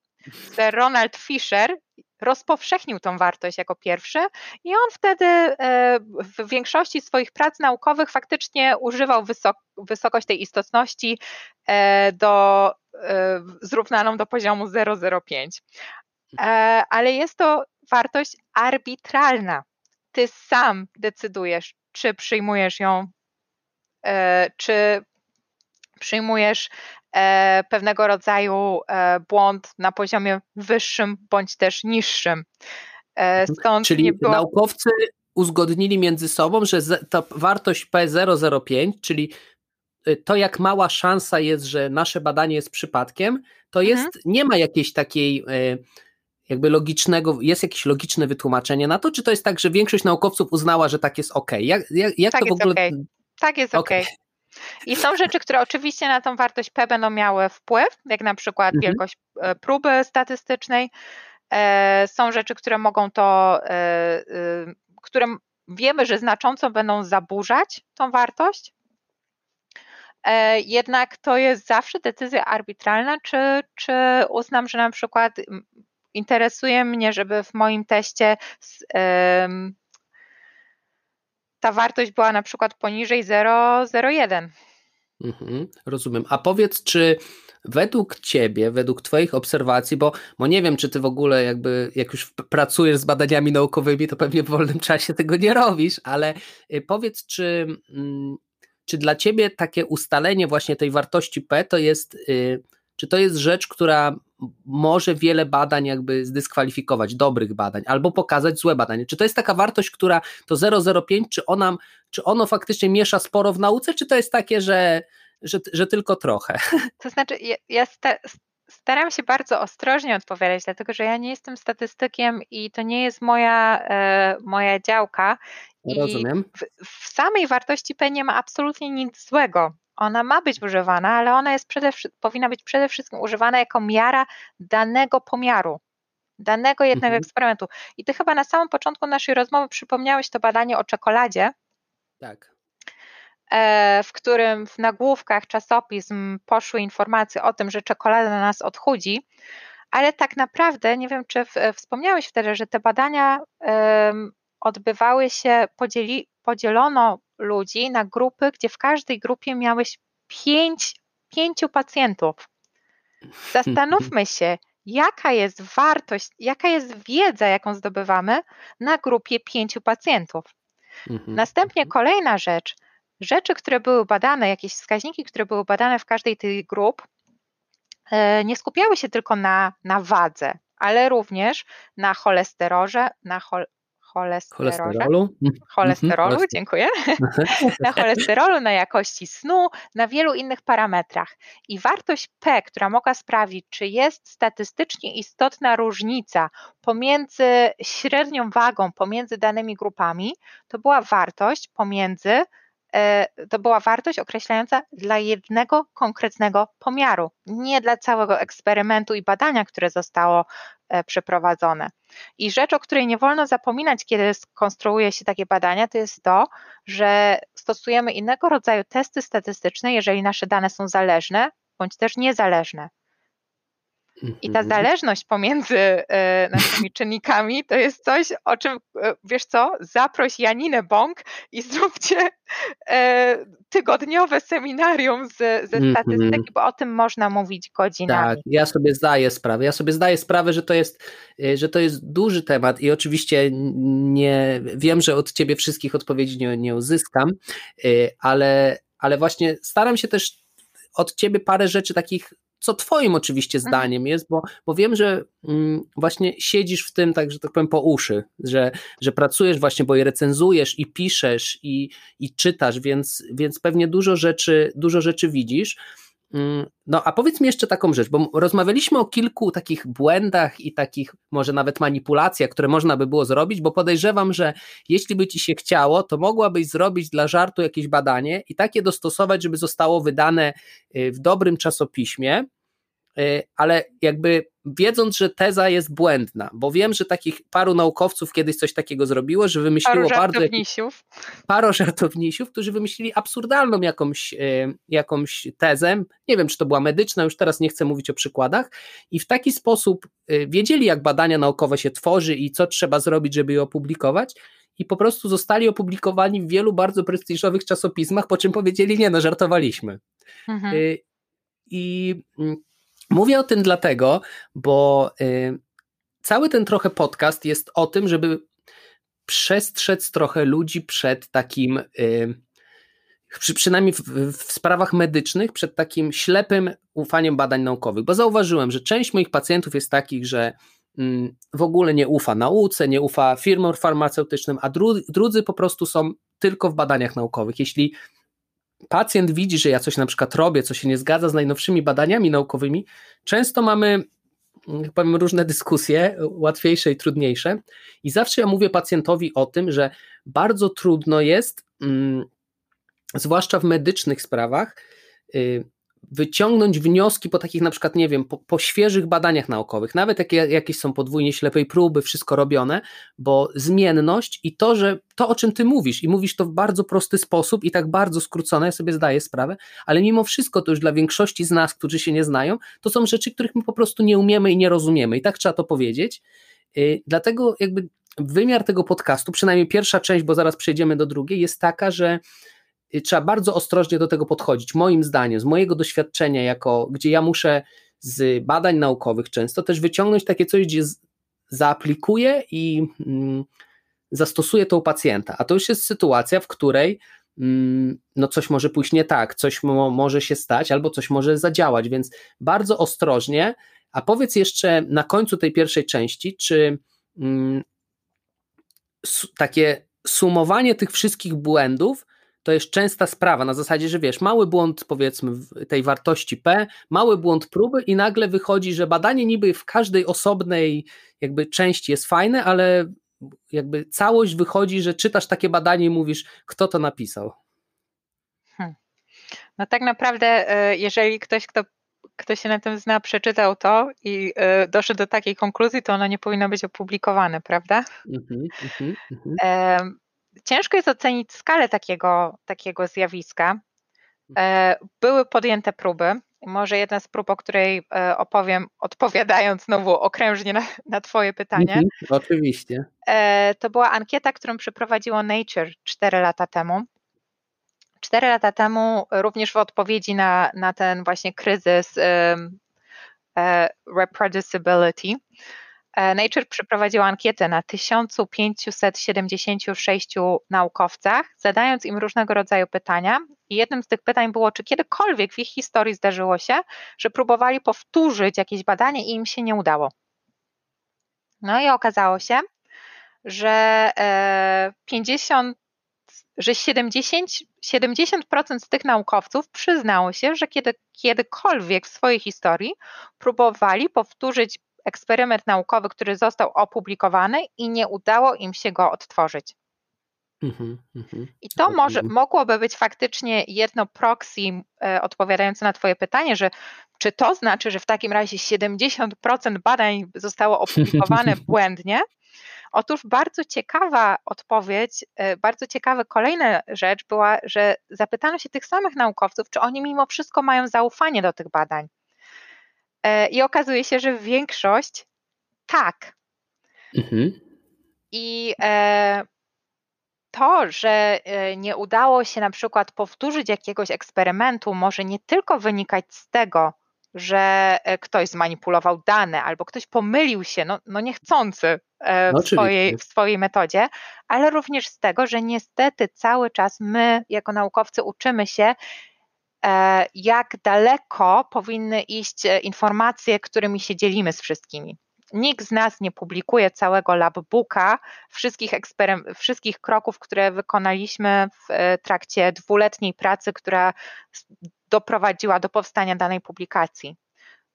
Sir Ronald Fisher rozpowszechnił tą wartość jako pierwszy i on wtedy e, w większości swoich prac naukowych faktycznie używał wysok wysokość tej istotności e, do, e, zrównaną do poziomu 0,05. Ale jest to wartość arbitralna. Ty sam decydujesz, czy przyjmujesz ją, czy przyjmujesz pewnego rodzaju e, błąd na poziomie wyższym bądź też niższym. E, mhm. Stąd Czyli było... naukowcy uzgodnili między sobą, że ta wartość P005, czyli to jak mała szansa jest, że nasze badanie jest przypadkiem, to jest, mhm. nie ma jakiejś takiej jakby logicznego, jest jakieś logiczne wytłumaczenie na to, czy to jest tak, że większość naukowców uznała, że tak jest ok? Jak, jak, jak tak to w ogóle... Okay. Tak jest ok. I są rzeczy, które oczywiście na tą wartość P będą miały wpływ, jak na przykład mhm. wielkość e, próby statystycznej. E, są rzeczy, które mogą to, e, które wiemy, że znacząco będą zaburzać tą wartość. Jednak to jest zawsze decyzja arbitralna, czy, czy uznam, że na przykład interesuje mnie, żeby w moim teście ta wartość była na przykład poniżej 0,01. Mhm, rozumiem. A powiedz, czy według ciebie, według twoich obserwacji, bo, bo nie wiem, czy ty w ogóle jakby, jak już pracujesz z badaniami naukowymi, to pewnie w wolnym czasie tego nie robisz, ale y, powiedz, czy, mm, czy dla ciebie takie ustalenie właśnie tej wartości P to jest, y, czy to jest rzecz, która może wiele badań jakby zdyskwalifikować, dobrych badań, albo pokazać złe badanie. Czy to jest taka wartość, która to 0,05, czy, ona, czy ono faktycznie miesza sporo w nauce, czy to jest takie, że, że, że tylko trochę? To znaczy, ja, ja staram się bardzo ostrożnie odpowiadać, dlatego że ja nie jestem statystykiem i to nie jest moja, e, moja działka. Rozumiem. W, w, samej wartości P nie ma absolutnie nic złego ona ma być używana, ale ona jest przede, powinna być przede wszystkim używana jako miara danego pomiaru, danego jednego mhm. eksperymentu. I ty chyba na samym początku naszej rozmowy przypomniałeś to badanie o czekoladzie. Tak. E, w którym w nagłówkach czasopism poszły informacje o tym, że czekolada na nas odchudzi, ale tak naprawdę, nie wiem czy w, wspomniałeś wtedy, że te badania um, odbywały się, podzieli, podzielono ludzi na grupy, gdzie w każdej grupie miałeś pięć, pięciu pacjentów. Zastanówmy się, jaka jest wartość, jaka jest wiedza, jaką zdobywamy na grupie pięciu pacjentów. Mhm. Następnie kolejna rzecz, rzeczy, które były badane, jakieś wskaźniki, które były badane w każdej tej grup, e, nie skupiały się tylko na, na wadze, ale również na cholesterolze, na, chol, cholesterolu. Cholesterolu, mhm. dziękuję. na cholesterolu, na jakości snu, na wielu innych parametrach. I wartość P, która mogła sprawić, czy jest statystycznie istotna różnica pomiędzy średnią wagą, pomiędzy danymi grupami, to była wartość pomiędzy E, to była wartość określająca dla jednego konkretnego pomiaru, nie dla całego eksperymentu i badania, które zostało przeprowadzone. I rzecz, o której nie wolno zapominać, kiedy konstruuje się takie badania, to jest to, że stosujemy innego rodzaju testy statystyczne, jeżeli nasze dane są zależne bądź też niezależne. I ta mhm. zależność pomiędzy e, naszymi czynnikami to jest coś, o czym, e, wiesz co, zaproś Janinę Bąk i zróbcie e, tygodniowe seminarium z, ze mhm. statystyki, bo o tym można mówić godzinami. Tak, ja sobie zdaję sprawę. Ja sobie zdaję sprawę, że to jest, że to jest duży temat i oczywiście nie wiem, że od ciebie wszystkich odpowiedzi nie, nie uzyskam, ale, ale właśnie staram się też od ciebie parę rzeczy takich co twoim oczywiście mhm. zdaniem jest, bo, bo wiem, że mm, właśnie siedzisz w tym, tak, że tak powiem, po uszy, że, że pracujesz właśnie, bo je recenzujesz i piszesz i, i czytasz, więc, więc pewnie dużo rzeczy, dużo rzeczy widzisz. Mm, no, a powiedz mi jeszcze taką rzecz, bo rozmawialiśmy o kilku takich błędach i takich może nawet manipulacjach, które można by było zrobić, bo podejrzewam, że jeśli by ci się chciało, to mogłabyś zrobić dla żartu jakieś badanie i takie dostosować, żeby zostało wydane y, w dobrym czasopiśmie, ale jakby wiedząc, że teza jest błędna, bo wiem, że takich paru naukowców kiedyś coś takiego zrobiło, że wymyśliło paru bardzo... Paru żartownisiów, którzy wymyślili absurdalną jakąś, y, jakąś tezę, nie wiem, czy to była medyczna, już teraz nie chcę mówić o przykładach, i w taki sposób wiedzieli, jak badania naukowe się tworzy i co trzeba zrobić, żeby je opublikować, i po prostu zostali opublikowani w wielu bardzo prestiżowych czasopismach, po czym powiedzieli, nie no, żartowaliśmy. Mhm. Y, I mm, mówię o tym dlatego, bo y, cały ten trochę podcast jest o tym, żeby przestrzec trochę ludzi przed takim, y, przy, przynajmniej w, w, sprawach medycznych, przed takim ślepym ufaniem badań naukowych, bo zauważyłem, że część moich pacjentów jest takich, że Mm, w ogóle nie ufa nauce, nie ufa firmom farmaceutycznym, a drudzy po prostu są tylko w badaniach naukowych. Jeśli pacjent widzi, że ja coś na przykład robię, co się nie zgadza z najnowszymi badaniami naukowymi, często mamy mm, powiem, różne dyskusje, łatwiejsze i trudniejsze. I zawsze ja mówię pacjentowi o tym, że bardzo trudno jest, mm, zwłaszcza w medycznych sprawach, y, wyciągnąć wnioski po takich na przykład, nie wiem, po, po świeżych badaniach naukowych, nawet jak jakieś są podwójnie ślepej próby, wszystko robione, bo zmienność i to, że to, o czym ty mówisz i mówisz to w bardzo prosty sposób i tak bardzo skrócone, ja sobie zdaję sprawę, ale mimo wszystko to już dla większości z nas, którzy się nie znają, to są rzeczy, których my po prostu nie umiemy i nie rozumiemy. I tak trzeba to powiedzieć, yy, dlatego jakby wymiar tego podcastu, przynajmniej pierwsza część, bo zaraz przejdziemy do drugiej, jest taka, że trzeba bardzo ostrożnie do tego podchodzić. Moim zdaniem, z mojego doświadczenia, jako, gdzie ja muszę z badań naukowych często też wyciągnąć takie coś, gdzie zaaplikuję i mm, zastosuję to u pacjenta. A to już jest sytuacja, w której mm, no coś może pójść nie tak, coś mo może się stać, albo coś może zadziałać, więc bardzo ostrożnie. A powiedz jeszcze na końcu tej pierwszej części, czy mm, takie sumowanie tych wszystkich błędów to jest częsta sprawa, na zasadzie, że wiesz, mały błąd powiedzmy tej wartości P, mały błąd próby i nagle wychodzi, że badanie niby w każdej osobnej jakby części jest fajne, ale jakby całość wychodzi, że czytasz takie badanie i mówisz, kto to napisał. Hmm. No tak naprawdę, e, jeżeli ktoś, kto, kto się na tym zna, przeczytał to i e, doszedł do takiej konkluzji, to ono nie powinno być opublikowane, prawda? Mm-hmm, mm-hmm ciężko jest ocenić skalę takiego, takiego zjawiska. E, były podjęte próby. Może jedna z prób, o której e, opowiem, odpowiadając znowu okrężnie na, na Twoje pytanie. Mhm, oczywiście. E, to była ankieta, którą przeprowadziło Nature 4 lata temu. Cztery lata temu, również w odpowiedzi na, na ten właśnie kryzys reproducibility, Nature przeprowadziła ankietę na 1576 naukowcach, zadając im różnego rodzaju pytania. I jednym z tych pytań było, czy kiedykolwiek w ich historii zdarzyło się, że próbowali powtórzyć jakieś badanie i im się nie udało. No i okazało się, że 50 e, że 70, 70% z tych naukowców przyznało się, że kiedy, kiedykolwiek w swojej historii próbowali powtórzyć eksperyment naukowy, który został opublikowany i nie udało im się go odtworzyć. Mm-hmm, mm-hmm. I to może, mogłoby być faktycznie jedno proxy e, odpowiadające na Twoje pytanie, że czy to znaczy, że w takim razie 70% badań zostało opublikowane błędnie? Otóż bardzo ciekawa odpowiedź, e, bardzo ciekawa kolejna rzecz była, że zapytano się tych samych naukowców, czy oni mimo wszystko mają zaufanie do tych badań. E, I okazuje się, że większość tak. Mhm. I e, to, że e, nie udało się na przykład powtórzyć jakiegoś eksperymentu, może nie tylko wynikać z tego, że ktoś zmanipulował dane albo ktoś pomylił się, no, no niechcący no, w, swojej, w swojej metodzie, ale również z tego, że niestety cały czas my, jako naukowcy, uczymy się, jak daleko powinny iść e, informacje, którymi się dzielimy z wszystkimi. Nikt z nas nie publikuje całego labbooka, wszystkich, wszystkich kroków, które wykonaliśmy w e, trakcie dwuletniej pracy, która doprowadziła do powstania danej publikacji.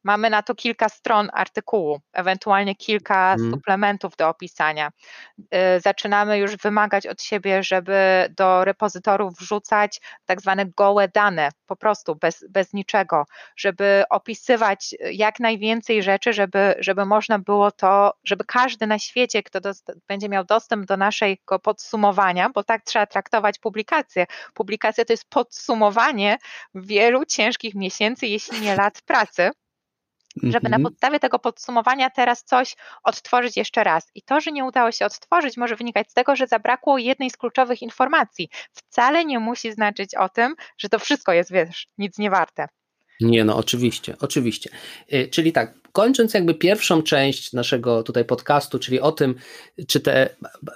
Mamy na to kilka stron artykułu, ewentualnie kilka mm. suplementów do opisania. Y, zaczynamy już wymagać od siebie, żeby do repozytorów wrzucać tak zwane gołe dane, po prostu bez, bez niczego, żeby opisywać jak najwięcej rzeczy, żeby, żeby można było to, żeby każdy na świecie, kto będzie miał dostęp do naszego podsumowania, bo tak trzeba traktować publikację. Publikacja to jest podsumowanie wielu ciężkich miesięcy, jeśli nie lat pracy żeby na mhm. podstawie tego podsumowania teraz coś odtworzyć jeszcze raz. I to, że nie udało się odtworzyć, może wynikać z tego, że zabrakło jednej z kluczowych informacji. Wcale nie musi znaczyć o tym, że to wszystko jest, wiesz, nic nie warte. Nie, no oczywiście, oczywiście. Y, czyli tak, kończąc jakby pierwszą część naszego tutaj podcastu, czyli o tym, czy te,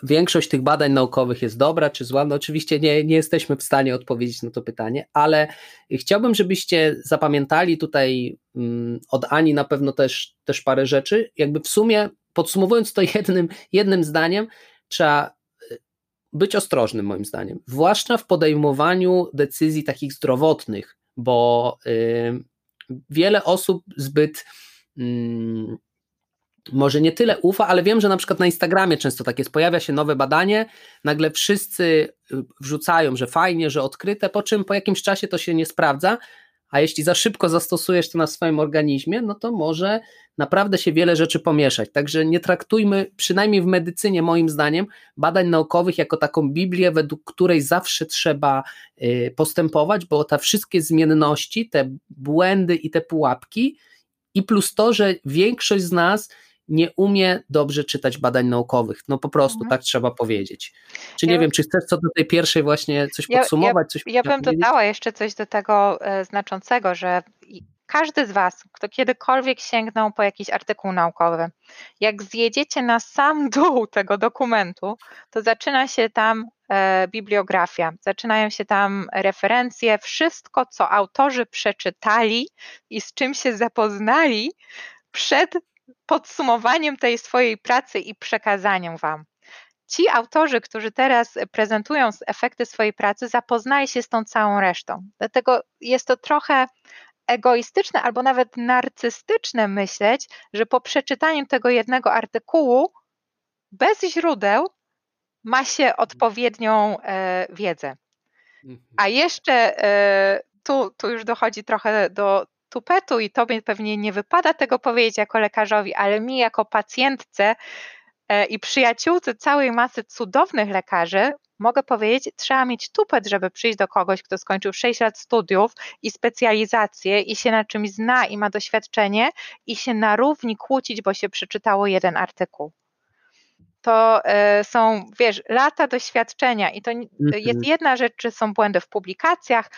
większość tych badań naukowych jest dobra, czy zła, no oczywiście nie, nie jesteśmy w stanie odpowiedzieć na to pytanie, ale chciałbym, żebyście zapamiętali tutaj mm, od Ani na pewno też, też parę rzeczy. Jakby w sumie podsumowując to jednym, jednym zdaniem, trzeba y, być ostrożnym moim zdaniem, zwłaszcza w podejmowaniu decyzji takich zdrowotnych, bo y, wiele osób zbyt mm, może nie tyle ufa, ale wiem, że na przykład na Instagramie często tak jest, pojawia się nowe badanie, nagle wszyscy y, wrzucają, że fajnie, że odkryte, po czym po jakimś czasie to się nie sprawdza, a jeśli za szybko zastosujesz to na swoim organizmie, no to może naprawdę się wiele rzeczy pomieszać. Także nie traktujmy, przynajmniej w medycynie, moim zdaniem, badań naukowych jako taką Biblię, według której zawsze trzeba y, postępować, bo te wszystkie zmienności, te błędy i te pułapki, i plus to, że większość z nas nie umie dobrze czytać badań naukowych. No po prostu mhm. tak trzeba powiedzieć. Czy nie ja, wiem, czy chcesz co do tej pierwszej właśnie coś ja, podsumować? Coś ja, ja bym dodała jeszcze coś do tego e, znaczącego, że każdy z Was, kto kiedykolwiek sięgnął po jakiś artykuł naukowy, jak zjedziecie na sam dół tego dokumentu, to zaczyna się tam e, bibliografia, zaczynają się tam referencje, wszystko, co autorzy przeczytali i z czym się zapoznali przed podsumowaniem tej swojej pracy i przekazaniem Wam. Ci autorzy, którzy teraz prezentują efekty swojej pracy, zapoznali się z tą całą resztą. Dlatego jest to trochę egoistyczne albo nawet narcystyczne myśleć, że po przeczytaniu tego jednego artykułu bez źródeł ma się odpowiednią e, wiedzę. A mhm. jeszcze e, tu, tu już dochodzi trochę do tupetu i tobie pewnie nie wypada tego powiedzieć jako lekarzowi, ale mi jako pacjentce i przyjaciółce całej masy cudownych lekarzy mogę powiedzieć, trzeba mieć tupet, żeby przyjść do kogoś, kto skończył 6 lat studiów i specjalizację i się na czymś zna i ma doświadczenie i się na równi kłócić, bo się przeczytało jeden artykuł to e, są, wiesz, lata doświadczenia i to jest mhm. jedna rzecz, czy są błędy w publikacjach,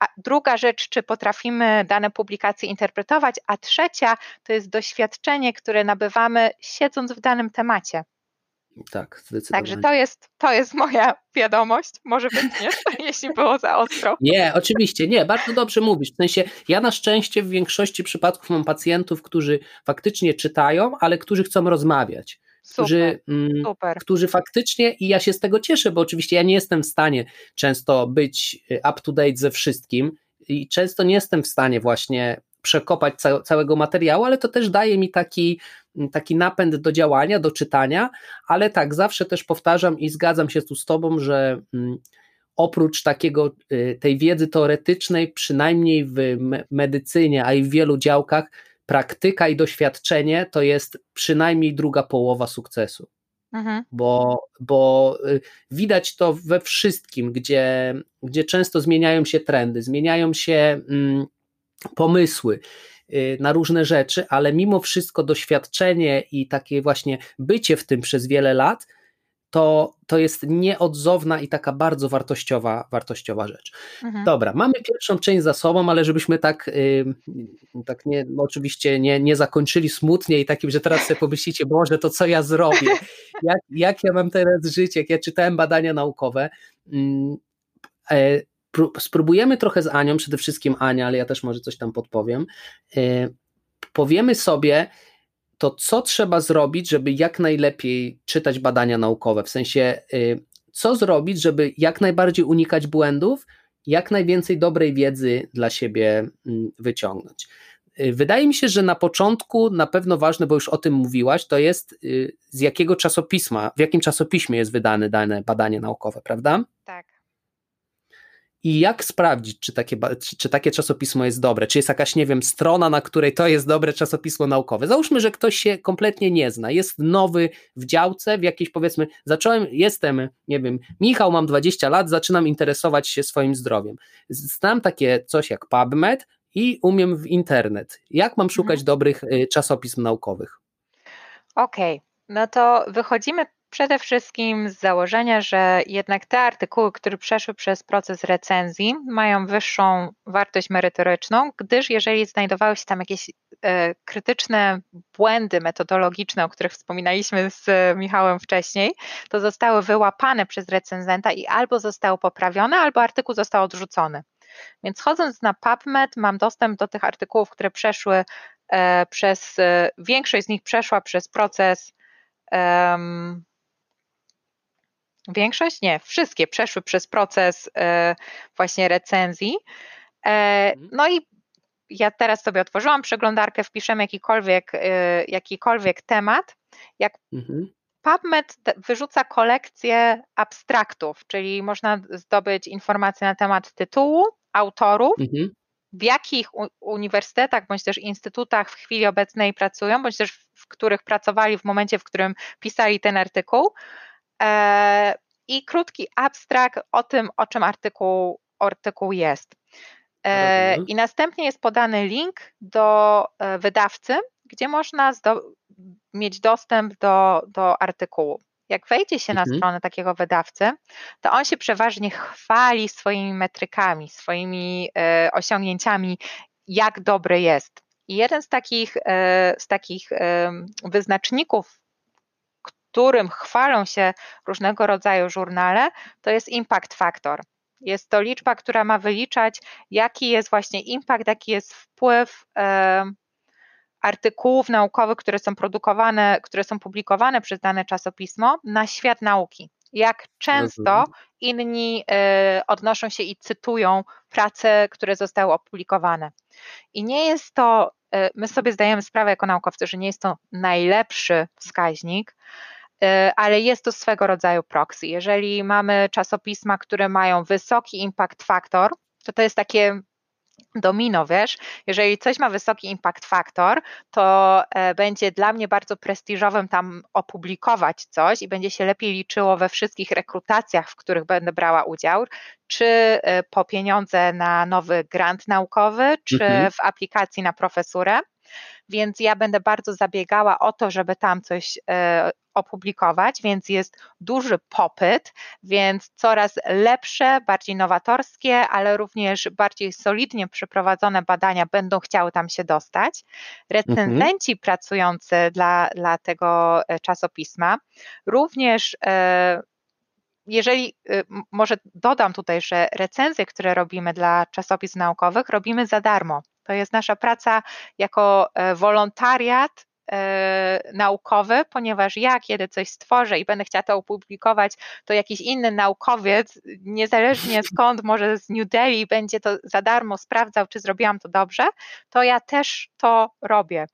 a druga rzecz, czy potrafimy dane publikacje interpretować, a trzecia to jest doświadczenie, które nabywamy siedząc w danym temacie. Tak, zdecydowanie. Także to jest, to jest moja wiadomość, może być nie, jeśli było za ostro. Nie, oczywiście, nie, bardzo dobrze mówisz. W sensie, ja na szczęście w większości przypadków mam pacjentów, którzy faktycznie czytają, ale którzy chcą rozmawiać którzy, mm, super. którzy faktycznie, i ja się z tego cieszę, bo oczywiście ja nie jestem w stanie często być y, up to date ze wszystkim i często nie jestem w stanie właśnie przekopać ca całego materiału, ale to też daje mi taki, mm, taki napęd do działania, do czytania, ale tak, zawsze też powtarzam i zgadzam się tu z Tobą, że mm, oprócz takiego, y, tej wiedzy teoretycznej, przynajmniej w medycynie, a i w wielu działkach, praktyka i doświadczenie to jest przynajmniej druga połowa sukcesu. Mhm. Bo, bo y, widać to we wszystkim, gdzie, gdzie często zmieniają się trendy, zmieniają się mm, pomysły y, na różne rzeczy, ale mimo wszystko doświadczenie i takie właśnie bycie w tym przez wiele lat to, to jest nieodzowna i taka bardzo wartościowa, wartościowa rzecz. Mhm. Dobra, mamy pierwszą część za sobą, ale żebyśmy tak, yy, tak nie, oczywiście nie, nie zakończyli smutnie i takim, że teraz sobie pomyślicie, Boże, to co ja zrobię? Jak, jak ja mam teraz żyć? Jak ja czytałem badania naukowe, yy, yy, spróbujemy trochę z Anią, przede wszystkim Ania, ale ja też może coś tam podpowiem. Y, powiemy sobie, to co trzeba zrobić, żeby jak najlepiej czytać badania naukowe? W sensie, y, co zrobić, żeby jak najbardziej unikać błędów, jak najwięcej dobrej wiedzy dla siebie mm, wyciągnąć. y, wydaje mi się, że na początku na pewno ważne, bo już o tym mówiłaś, to jest y, z jakiego czasopisma, w jakim czasopiśmie jest wydane dane badanie naukowe, prawda? Tak. I jak sprawdzić, czy takie, czy, czy, takie czasopismo jest dobre? Czy jest jakaś, nie wiem, strona, na której to jest dobre czasopismo naukowe? Załóżmy, że ktoś się kompletnie nie zna, jest nowy w działce, w jakiejś powiedzmy, zacząłem, jestem, nie wiem, Michał, mam 20 lat, zaczynam interesować się swoim zdrowiem. Znam takie coś jak PubMed i umiem w internet. Jak mam szukać mhm. dobrych y, czasopism naukowych? Okej, okay. no to wychodzimy Przede wszystkim z założenia, że jednak te artykuły, które przeszły przez proces recenzji, mają wyższą wartość merytoryczną, gdyż jeżeli znajdowały się tam jakieś e, krytyczne błędy metodologiczne, o których wspominaliśmy z Michałem wcześniej, to zostały wyłapane przez recenzenta i albo zostały poprawione, albo artykuł został odrzucony. Więc chodząc na PubMed, mam dostęp do tych artykułów, które przeszły e, przez, e, większość z nich przeszła przez proces Większość? Nie, wszystkie przeszły przez proces e, właśnie recenzji. E, mhm. No i ja teraz sobie otworzyłam przeglądarkę, wpiszemy jakikolwiek, e, jakikolwiek temat. Jak mhm. PubMed wyrzuca kolekcję abstraktów, czyli można zdobyć informacje na temat tytułu, autorów, mhm. w jakich uniwersytetach bądź też instytutach w chwili obecnej pracują, bądź też w których pracowali w momencie, w którym pisali ten artykuł, i krótki abstrakt o tym, o czym artykuł, artykuł jest. E, I następnie jest podany link do e, wydawcy, gdzie można mieć dostęp do, do artykułu. Jak wejdzie się mhm. na stronę takiego wydawcy, to on się przeważnie chwali swoimi metrykami, swoimi e, osiągnięciami, jak dobry jest. I jeden z takich, e, z takich e, wyznaczników którym chwalą się różnego rodzaju żurnale, to jest impact factor. Jest to liczba, która ma wyliczać, jaki jest właśnie impact, jaki jest wpływ artykułów naukowych, które są produkowane, które są publikowane przez dane czasopismo na świat nauki. Jak często inni e, odnoszą się i cytują prace, które zostały opublikowane. I nie jest to, e, my sobie zdajemy sprawę jako naukowcy, że nie jest to najlepszy wskaźnik, ale jest to swego rodzaju proxy. Jeżeli mamy czasopisma, które mają wysoki impact factor, to to jest takie domino, wiesz, jeżeli coś ma wysoki impact factor, to e, będzie dla mnie bardzo prestiżowym tam opublikować coś i będzie się lepiej liczyło we wszystkich rekrutacjach, w których będę brała udział, czy e, po pieniądze na nowy grant naukowy, czy mhm. w aplikacji na profesurę więc ja będę bardzo zabiegała o to, żeby tam coś e, opublikować, więc jest duży popyt, więc coraz lepsze, bardziej nowatorskie, ale również bardziej solidnie przeprowadzone badania będą chciały tam się dostać. Recenzenci mhm. pracujący dla, dla tego e, czasopisma również e, jeżeli może dodam tutaj, że recenzje, które robimy dla czasopism naukowych, robimy za darmo. To jest nasza praca jako e, wolontariat e, naukowy, ponieważ ja, kiedy coś stworzę i będę chciała to opublikować, to jakiś inny naukowiec, niezależnie skąd, może z New Delhi, będzie to za darmo sprawdzał, czy zrobiłam to dobrze, to ja też to robię.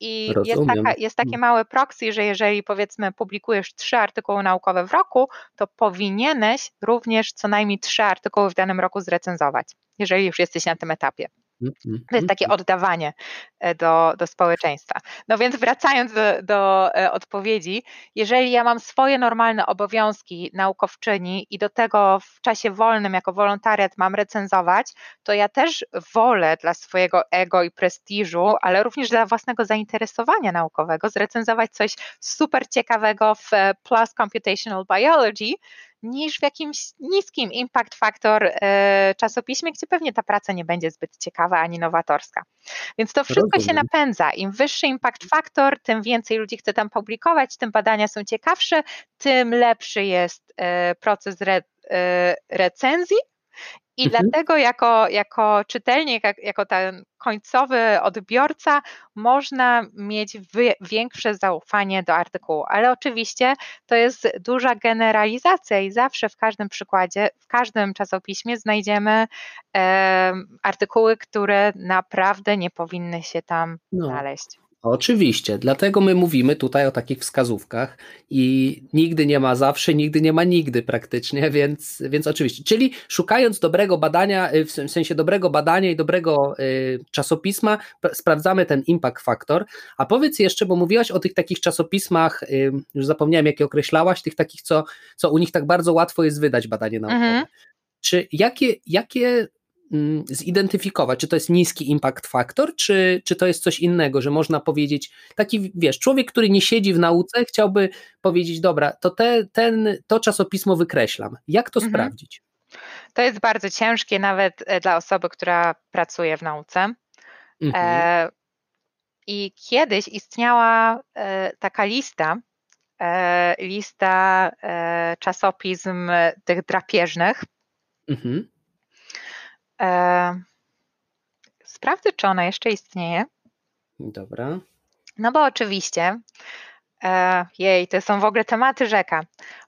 I jest, taka, jest, takie mm. małe proxy, że jeżeli powiedzmy publikujesz trzy artykuły naukowe w roku, to powinieneś również co najmniej trzy artykuły w danym roku zrecenzować, jeżeli już jesteś na tym etapie. To jest takie oddawanie e, do, do społeczeństwa. No więc wracając do, do e, odpowiedzi, jeżeli ja mam swoje normalne obowiązki naukowczyni i do tego w czasie wolnym jako wolontariat mam recenzować, to ja też wolę dla swojego ego i prestiżu, ale również dla własnego zainteresowania naukowego zrecenzować coś super ciekawego w e, Plus Computational Biology, niż w jakimś niskim impact factor e, czasopiśmie, gdzie pewnie ta praca nie będzie zbyt ciekawa ani nowatorska. Więc to wszystko Rozumiem. się napędza. Im wyższy impact factor, tym więcej ludzi chce tam publikować, tym badania są ciekawsze, tym lepszy jest e, proces re, e, recenzji I mhm. dlatego jako, jako czytelnik, jako ten końcowy odbiorca można mieć większe zaufanie do artykułu, ale oczywiście to jest duża generalizacja i zawsze w każdym przykładzie, w każdym czasopiśmie znajdziemy e, artykuły, które naprawdę nie powinny się tam no. znaleźć. Oczywiście, dlatego my mówimy tutaj o takich wskazówkach i nigdy nie ma zawsze, nigdy nie ma nigdy praktycznie, więc, więc oczywiście. Czyli szukając dobrego badania, y, w sensie dobrego badania i dobrego y, czasopisma, sprawdzamy ten impact factor. A powiedz jeszcze, bo mówiłaś o tych takich czasopismach, y, już zapomniałem jakie określałaś, tych takich, co, co u nich tak bardzo łatwo jest wydać badanie naukowe. Mhm. Czy jakie, jakie zidentyfikować, czy to jest niski impact factor, czy, czy to jest coś innego, że można powiedzieć, taki wiesz, człowiek, który nie siedzi w nauce, chciałby powiedzieć, dobra, to te, ten, to czasopismo wykreślam. Jak to mhm. sprawdzić? To jest bardzo ciężkie nawet e, dla osoby, która pracuje w nauce. Mhm. E, I kiedyś istniała e, taka lista, e, lista e, czasopism tych drapieżnych. Mhm E, sprawdzę, czy ona jeszcze istnieje. Dobra. No bo oczywiście, e, jej, to są w ogóle tematy rzeka.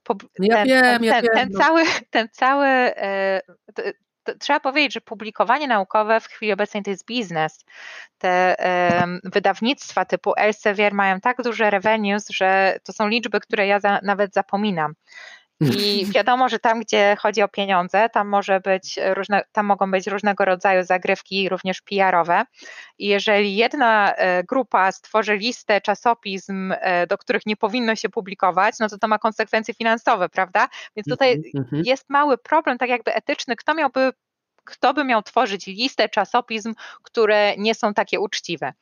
Po, ja ten, wiem, ten, ja ten, wiem. Ten no. cały, ten cały e, to, trzeba powiedzieć, że publikowanie naukowe w chwili obecnej to jest biznes. Te wydawnictwa typu Elsevier mają tak duże revenues, że to są liczby, które ja za, nawet zapominam. I wiadomo, że tam, gdzie chodzi o pieniądze, tam może być różne, tam mogą być różnego rodzaju zagrywki, również PR-owe. I jeżeli jedna e, grupa stworzy listę czasopism, e, do których nie powinno się publikować, no to to ma konsekwencje finansowe, prawda? Więc tutaj mhm, mhm. jest mały problem, tak jakby etyczny, kto miałby kto by miał tworzyć listę czasopism, które nie są takie uczciwe.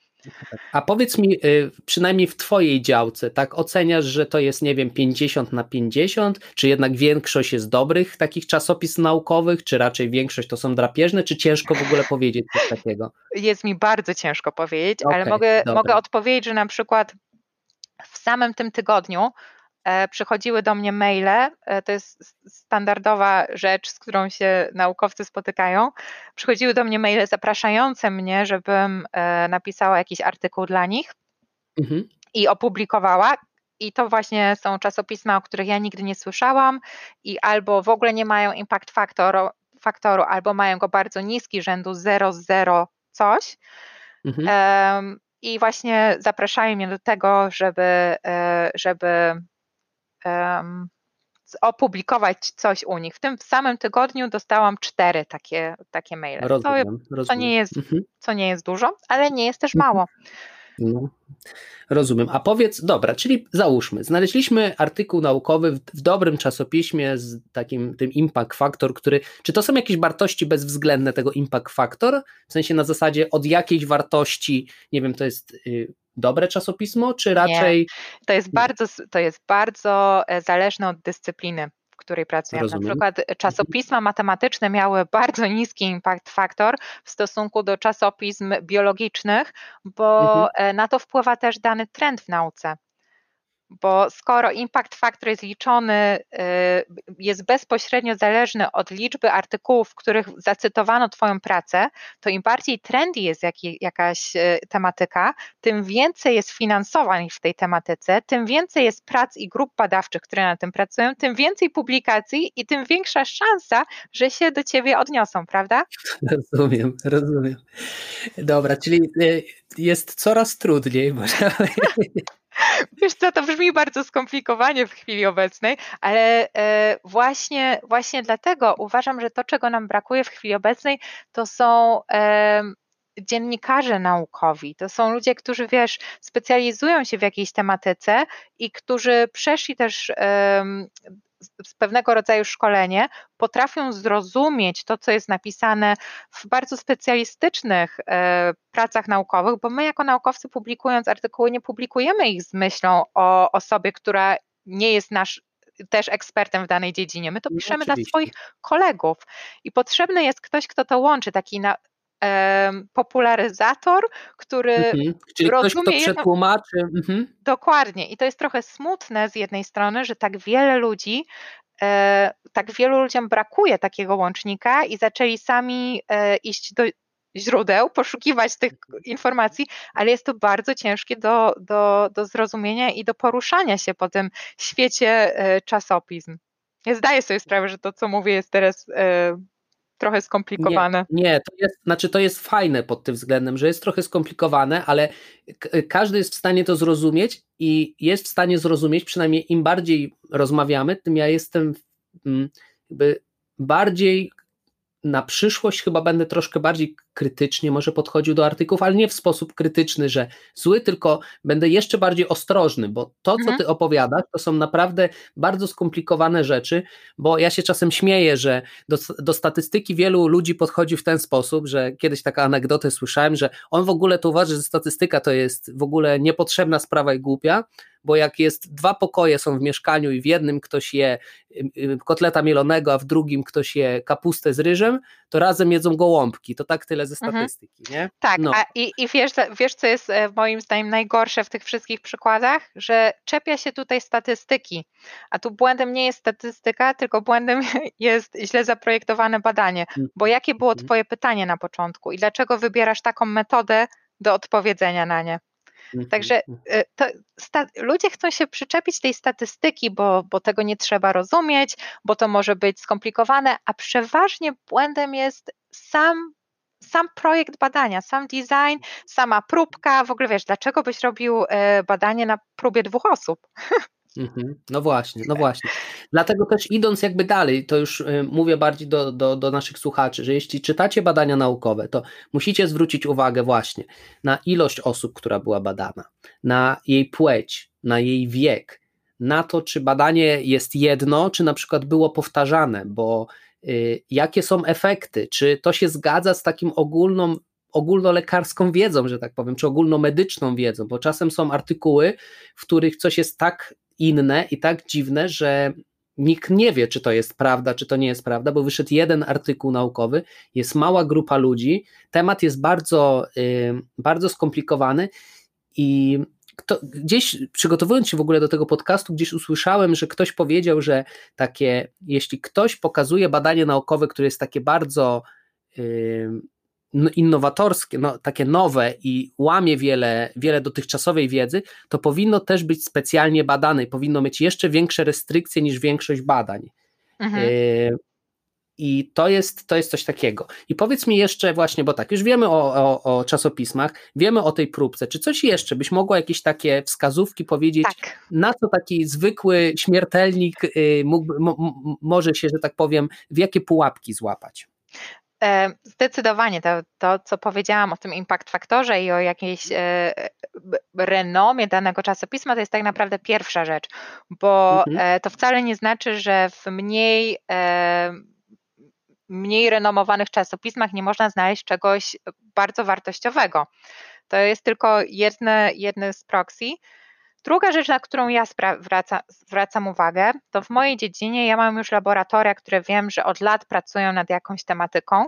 A powiedz mi, y, przynajmniej w Twojej działce, tak oceniasz, że to jest, nie wiem, 50 na 50, czy jednak większość jest dobrych takich czasopism naukowych, czy raczej większość to są drapieżne, czy ciężko w ogóle powiedzieć coś takiego? Jest mi bardzo ciężko powiedzieć, okay, ale mogę, mogę odpowiedzieć, że na przykład w samym tym tygodniu przychodziły do mnie maile, e, to jest standardowa rzecz, z którą się naukowcy spotykają. Przychodziły do mnie maile zapraszające mnie, żebym e, napisała jakiś artykuł dla nich mhm. i opublikowała. I to właśnie są czasopisma, o których ja nigdy nie słyszałam i albo w ogóle nie mają impact faktoru, faktoru albo mają go bardzo niski, rzędu 0,0 coś. Mhm. I właśnie zapraszają mnie do tego, żeby, żeby um, opublikować coś u nich. W tym samym tygodniu dostałam cztery takie, takie maile. Rozumiem, co, rozumiem. nie jest, mhm. co nie jest dużo, ale nie jest też mhm. mało. No, rozumiem. A powiedz, dobra, czyli załóżmy, znaleźliśmy artykuł naukowy w, w, dobrym czasopiśmie z takim tym impact factor, który, czy to są jakieś wartości bezwzględne tego impact factor? W sensie na zasadzie od jakiejś wartości, nie wiem, to jest y, dobre czasopismo, czy raczej. Nie. To jest bardzo, to jest bardzo e, zależne od dyscypliny w której pracujemy. Rozumiem. Na przykład mhm. czasopisma matematyczne miały bardzo niski impact factor w stosunku do czasopism biologicznych, bo mhm. E, na to wpływa też dany trend w nauce bo skoro impact factor jest liczony, y, jest bezpośrednio zależny od liczby artykułów, w których zacytowano Twoją pracę, to im bardziej trendy jest jakaś y, tematyka, tym więcej jest finansowań w tej tematyce, tym więcej jest prac i grup badawczych, które na tym pracują, tym więcej publikacji i tym większa szansa, że się do Ciebie odniosą, prawda? Rozumiem, rozumiem. Dobra, czyli y, jest coraz trudniej, można Wiesz co, to brzmi bardzo skomplikowanie w chwili obecnej, ale e, właśnie, właśnie dlatego uważam, że to, czego nam brakuje w chwili obecnej, to są dziennikarze naukowi. To są ludzie, którzy wiesz, specjalizują się w jakiejś tematyce i którzy przeszli też z pewnego rodzaju szkolenie, potrafią zrozumieć to, co jest napisane w bardzo specjalistycznych e, pracach naukowych, bo my jako naukowcy publikując artykuły nie publikujemy ich z myślą o osobie, która nie jest nasz też ekspertem w danej dziedzinie. My to no, piszemy Oczywiście. dla swoich kolegów i potrzebny jest ktoś, kto to łączy, taki na, popularyzator, który mhm. Czyli rozumie ktoś, kto przetłumaczy. Mhm. Dokładnie. I to jest trochę smutne z jednej strony, że tak wiele ludzi e, tak wielu ludziom brakuje takiego łącznika i zaczęli sami e, iść do źródeł, poszukiwać tych informacji, ale jest to bardzo ciężkie do, do, do zrozumienia i do poruszania się po tym świecie e, czasopism. Ja zdaję sobie sprawę, że to, co mówię, jest teraz trochę skomplikowane. Nie, nie, to jest, znaczy to jest fajne pod tym względem, że jest trochę skomplikowane, ale każdy jest w stanie to zrozumieć i jest w stanie zrozumieć, przynajmniej im bardziej rozmawiamy, tym ja jestem mm, jakby bardziej na przyszłość chyba będę troszkę bardziej krytycznie może podchodził do artykułów, ale nie w sposób krytyczny, że zły, tylko będę jeszcze bardziej ostrożny, bo to, co mhm. ty opowiadasz, to są naprawdę bardzo skomplikowane rzeczy, bo ja się czasem śmieję, że do, do statystyki wielu ludzi podchodzi w ten sposób, że kiedyś taka anegdotę słyszałem, że on w ogóle to uważa, że statystyka to jest w ogóle niepotrzebna sprawa i głupia, bo jak jest dwa pokoje są w mieszkaniu i w jednym ktoś je kotleta mielonego, a w drugim ktoś je kapustę z ryżem, to razem jedzą gołąbki. To tak tyle ze mhm. statystyki, mhm. nie? Tak, no. a i, i wiesz, wiesz, co jest e, moim zdaniem najgorsze w tych wszystkich przykładach? Że czepia się tutaj statystyki, a tu błędem nie jest statystyka, tylko błędem jest źle zaprojektowane badanie. Bo jakie było mhm. Twoje pytanie na początku i dlaczego wybierasz taką metodę do odpowiedzenia na nie? Mhm, Także mhm. sta, ludzie chcą się przyczepić tej statystyki, bo, bo tego nie trzeba rozumieć, bo to może być skomplikowane, a przeważnie błędem jest sam sam projekt badania, sam design, sama próbka, w ogóle wiesz, dlaczego byś robił e, badanie na próbie dwóch osób? Mhm. No właśnie, no właśnie. Dlatego też idąc jakby dalej, to już y, mówię bardziej do, do, do naszych słuchaczy, że jeśli czytacie badania naukowe, to musicie zwrócić uwagę właśnie na ilość osób, która była badana, na jej płeć, na jej wiek, na to, czy badanie jest jedno, czy na przykład było powtarzane, bo jakie są efekty, czy to się zgadza z takim ogólną ogólnolekarską wiedzą, że tak powiem, czy ogólnomedyczną wiedzą, bo czasem są artykuły, w których coś jest tak inne i tak dziwne, że nikt nie wie, czy to jest prawda, czy to nie jest prawda, bo wyszedł jeden artykuł naukowy, jest mała grupa ludzi, temat jest bardzo, bardzo skomplikowany i kto, gdzieś przygotowując się w ogóle do tego podcastu, gdzieś usłyszałem, że ktoś powiedział, że takie, jeśli ktoś pokazuje badanie naukowe, które jest takie bardzo no, innowatorskie, no, takie nowe i łamie wiele, wiele dotychczasowej wiedzy, to powinno też być specjalnie badane i powinno mieć jeszcze większe restrykcje niż większość badań. Mhm. Y i to jest, to jest coś takiego. I powiedz mi jeszcze właśnie, bo tak, już wiemy o, o, o, czasopismach, wiemy o tej próbce. Czy coś jeszcze byś mogła jakieś takie wskazówki powiedzieć, tak. na co taki zwykły śmiertelnik y, może się, że tak powiem, w jakie pułapki złapać? E, zdecydowanie to, to, co powiedziałam o tym impact faktorze i o jakiejś e, renomie danego czasopisma, to jest tak naprawdę pierwsza rzecz, bo mhm. E, to wcale nie znaczy, że w mniej mniej renomowanych czasopismach nie można znaleźć czegoś bardzo wartościowego. To jest tylko jedne, jedne z proxy. Druga rzecz, na którą ja zwraca, zwracam uwagę, to w mojej dziedzinie ja mam już laboratoria, które wiem, że od lat pracują nad jakąś tematyką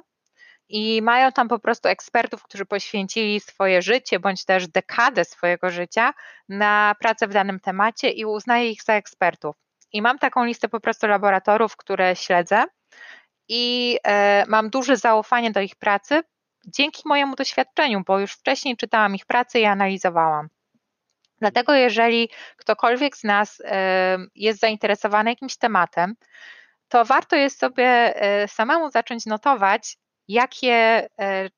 i mają tam po prostu ekspertów, którzy poświęcili swoje życie bądź też dekadę swojego życia na pracę w danym temacie i uznaję ich za ekspertów. I mam taką listę po prostu laboratorów, które śledzę i e, mam duże zaufanie do ich pracy dzięki mojemu doświadczeniu, bo już wcześniej czytałam ich pracę i analizowałam. Dlatego, jeżeli ktokolwiek z nas e, jest zainteresowany jakimś tematem, to warto jest sobie e, samemu zacząć notować, jakie,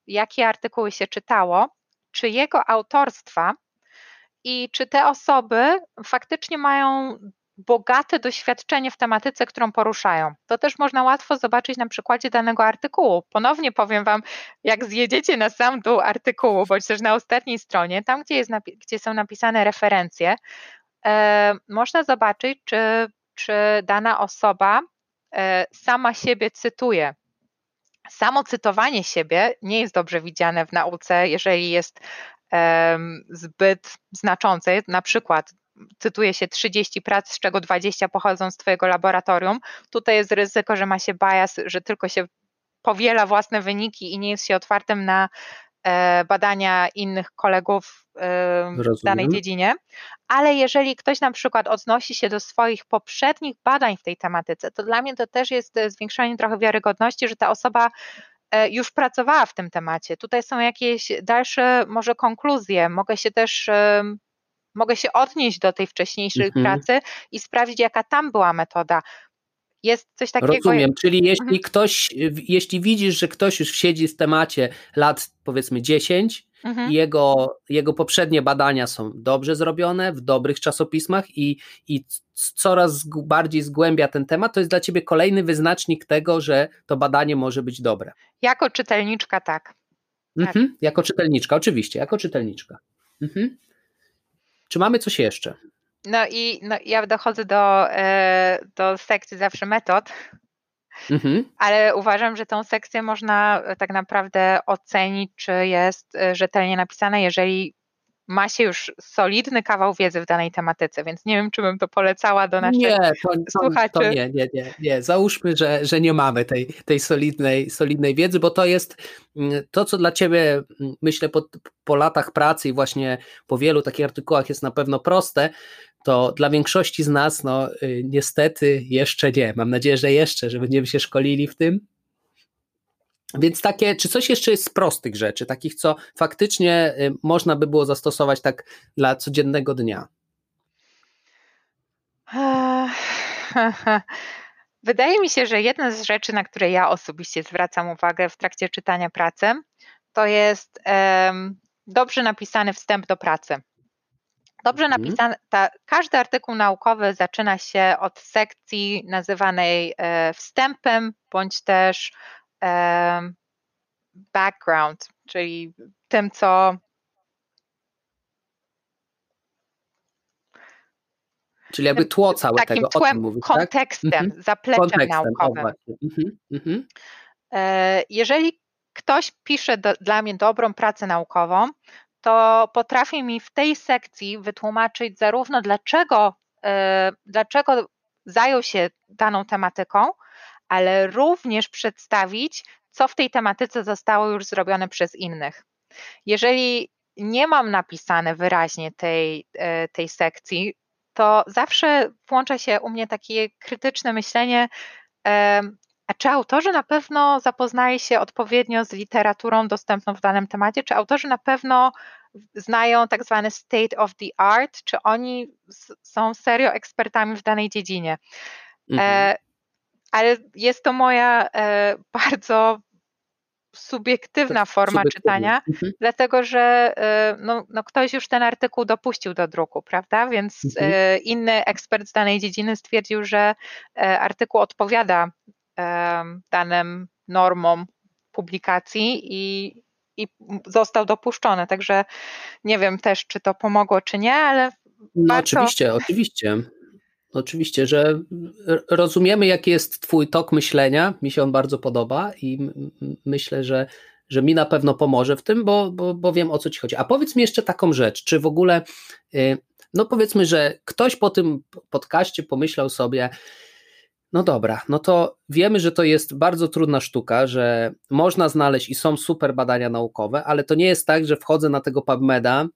jakie artykuły się czytało, czy jego autorstwa i czy te osoby faktycznie mają bogate doświadczenie w tematyce, którą poruszają. To też można łatwo zobaczyć na przykładzie danego artykułu. Ponownie powiem Wam, jak zjedziecie na sam dół artykułu, bądź też na ostatniej stronie, tam gdzie, jest, gdzie są napisane referencje, e, można zobaczyć, czy, czy dana osoba e, sama siebie cytuje. Samo cytowanie siebie nie jest dobrze widziane w nauce, jeżeli jest zbyt znaczące. Na przykład cytuje się 30 prac, z czego 20 pochodzą z Twojego laboratorium. Tutaj jest ryzyko, że ma się bias, że tylko się powiela własne wyniki i nie jest się otwartym na e, badania innych kolegów w danej dziedzinie, ale jeżeli ktoś na przykład odnosi się do swoich poprzednich badań w tej tematyce, to dla mnie to też jest zwiększanie trochę wiarygodności, że ta osoba już pracowała w tym temacie. Tutaj są jakieś dalsze może konkluzje, mogę się też mogę się odnieść do tej wcześniejszej mhm. pracy i sprawdzić, jaka tam była metoda. Jest coś takiego. Rozumiem, czyli jeśli mhm. ktoś, jeśli widzisz, że ktoś już siedzi w temacie lat powiedzmy 10 mhm. i jego, jego poprzednie badania są dobrze zrobione, w dobrych czasopismach i, i coraz bardziej zgłębia ten temat, to jest dla ciebie kolejny wyznacznik tego, że to badanie może być dobre. Jako czytelniczka tak. Mhm. tak. Jako czytelniczka, oczywiście, jako czytelniczka. Mhm. Czy mamy coś jeszcze? No i no, ja dochodzę do, e, do sekcji zawsze metod, mhm. ale uważam, że tą sekcję można tak naprawdę ocenić, czy jest rzetelnie napisana, jeżeli ma się już solidny kawał wiedzy w danej tematyce, więc nie wiem, czy bym to polecała do naszych nie, to, słuchaczy. To, to nie, nie, nie, nie. Załóżmy, że, że nie mamy tej, tej solidnej, solidnej wiedzy, bo to jest mm, to, co dla ciebie, mm, myślę, po, po latach pracy i właśnie po wielu takich artykułach jest na pewno proste, to dla większości z nas, no y, niestety jeszcze nie. Mam nadzieję, że jeszcze, że będziemy się szkolili w tym. Więc takie, czy coś jeszcze jest z prostych rzeczy, takich, co faktycznie y, można by było zastosować tak dla codziennego dnia? Wydaje mi się, że jedna z rzeczy, na które ja osobiście zwracam uwagę w trakcie czytania pracy, to jest um, dobrze napisany wstęp do pracy. Dobrze mhm. napisany, ta, każdy artykuł naukowy zaczyna się od sekcji nazywanej e, wstępem bądź też background, czyli tym, co Czyli jakby tło całe takim tego, tłem, mówisz, tak? kontekstem, tak? zapleczem kontekstem, naukowym. Mhm, mhm. E, jeżeli ktoś pisze do, dla mnie dobrą pracę naukową, to potrafię mi w tej sekcji wytłumaczyć zarówno dlaczego, e, dlaczego zajął się daną tematyką, ale również przedstawić, co w tej tematyce zostało już zrobione przez innych. Jeżeli nie mam napisane wyraźnie tej, e, tej sekcji, to zawsze włącza się u mnie takie krytyczne myślenie, a czy autorzy na pewno zapoznaje się odpowiednio z literaturą dostępną w danym temacie? Czy autorzy na pewno znają tak zwany state of the art? Czy oni są serio ekspertami w danej dziedzinie? E, mhm. Ale jest to moja e, bardzo subiektywna forma czytania, mhm. dlatego że e, no, no, ktoś już ten artykuł dopuścił do druku, prawda? Więc mhm. inny ekspert z danej dziedziny stwierdził, że artykuł odpowiada danym normom publikacji i, i został dopuszczony. Także nie wiem też, czy to pomogło, czy nie, ale. No warto... oczywiście, oczywiście. Oczywiście, że rozumiemy, jaki jest Twój tok myślenia. Mi się on bardzo podoba i myślę, że, że mi na pewno pomoże w tym, bo, bo, bo wiem o co Ci chodzi. A powiedz mi jeszcze taką rzecz, czy w ogóle, y, no powiedzmy, że ktoś po tym podcaście pomyślał sobie, no dobra, no to wiemy, że to jest bardzo trudna sztuka, że można znaleźć i są super badania naukowe, ale to nie jest tak, że wchodzę na tego PubMeda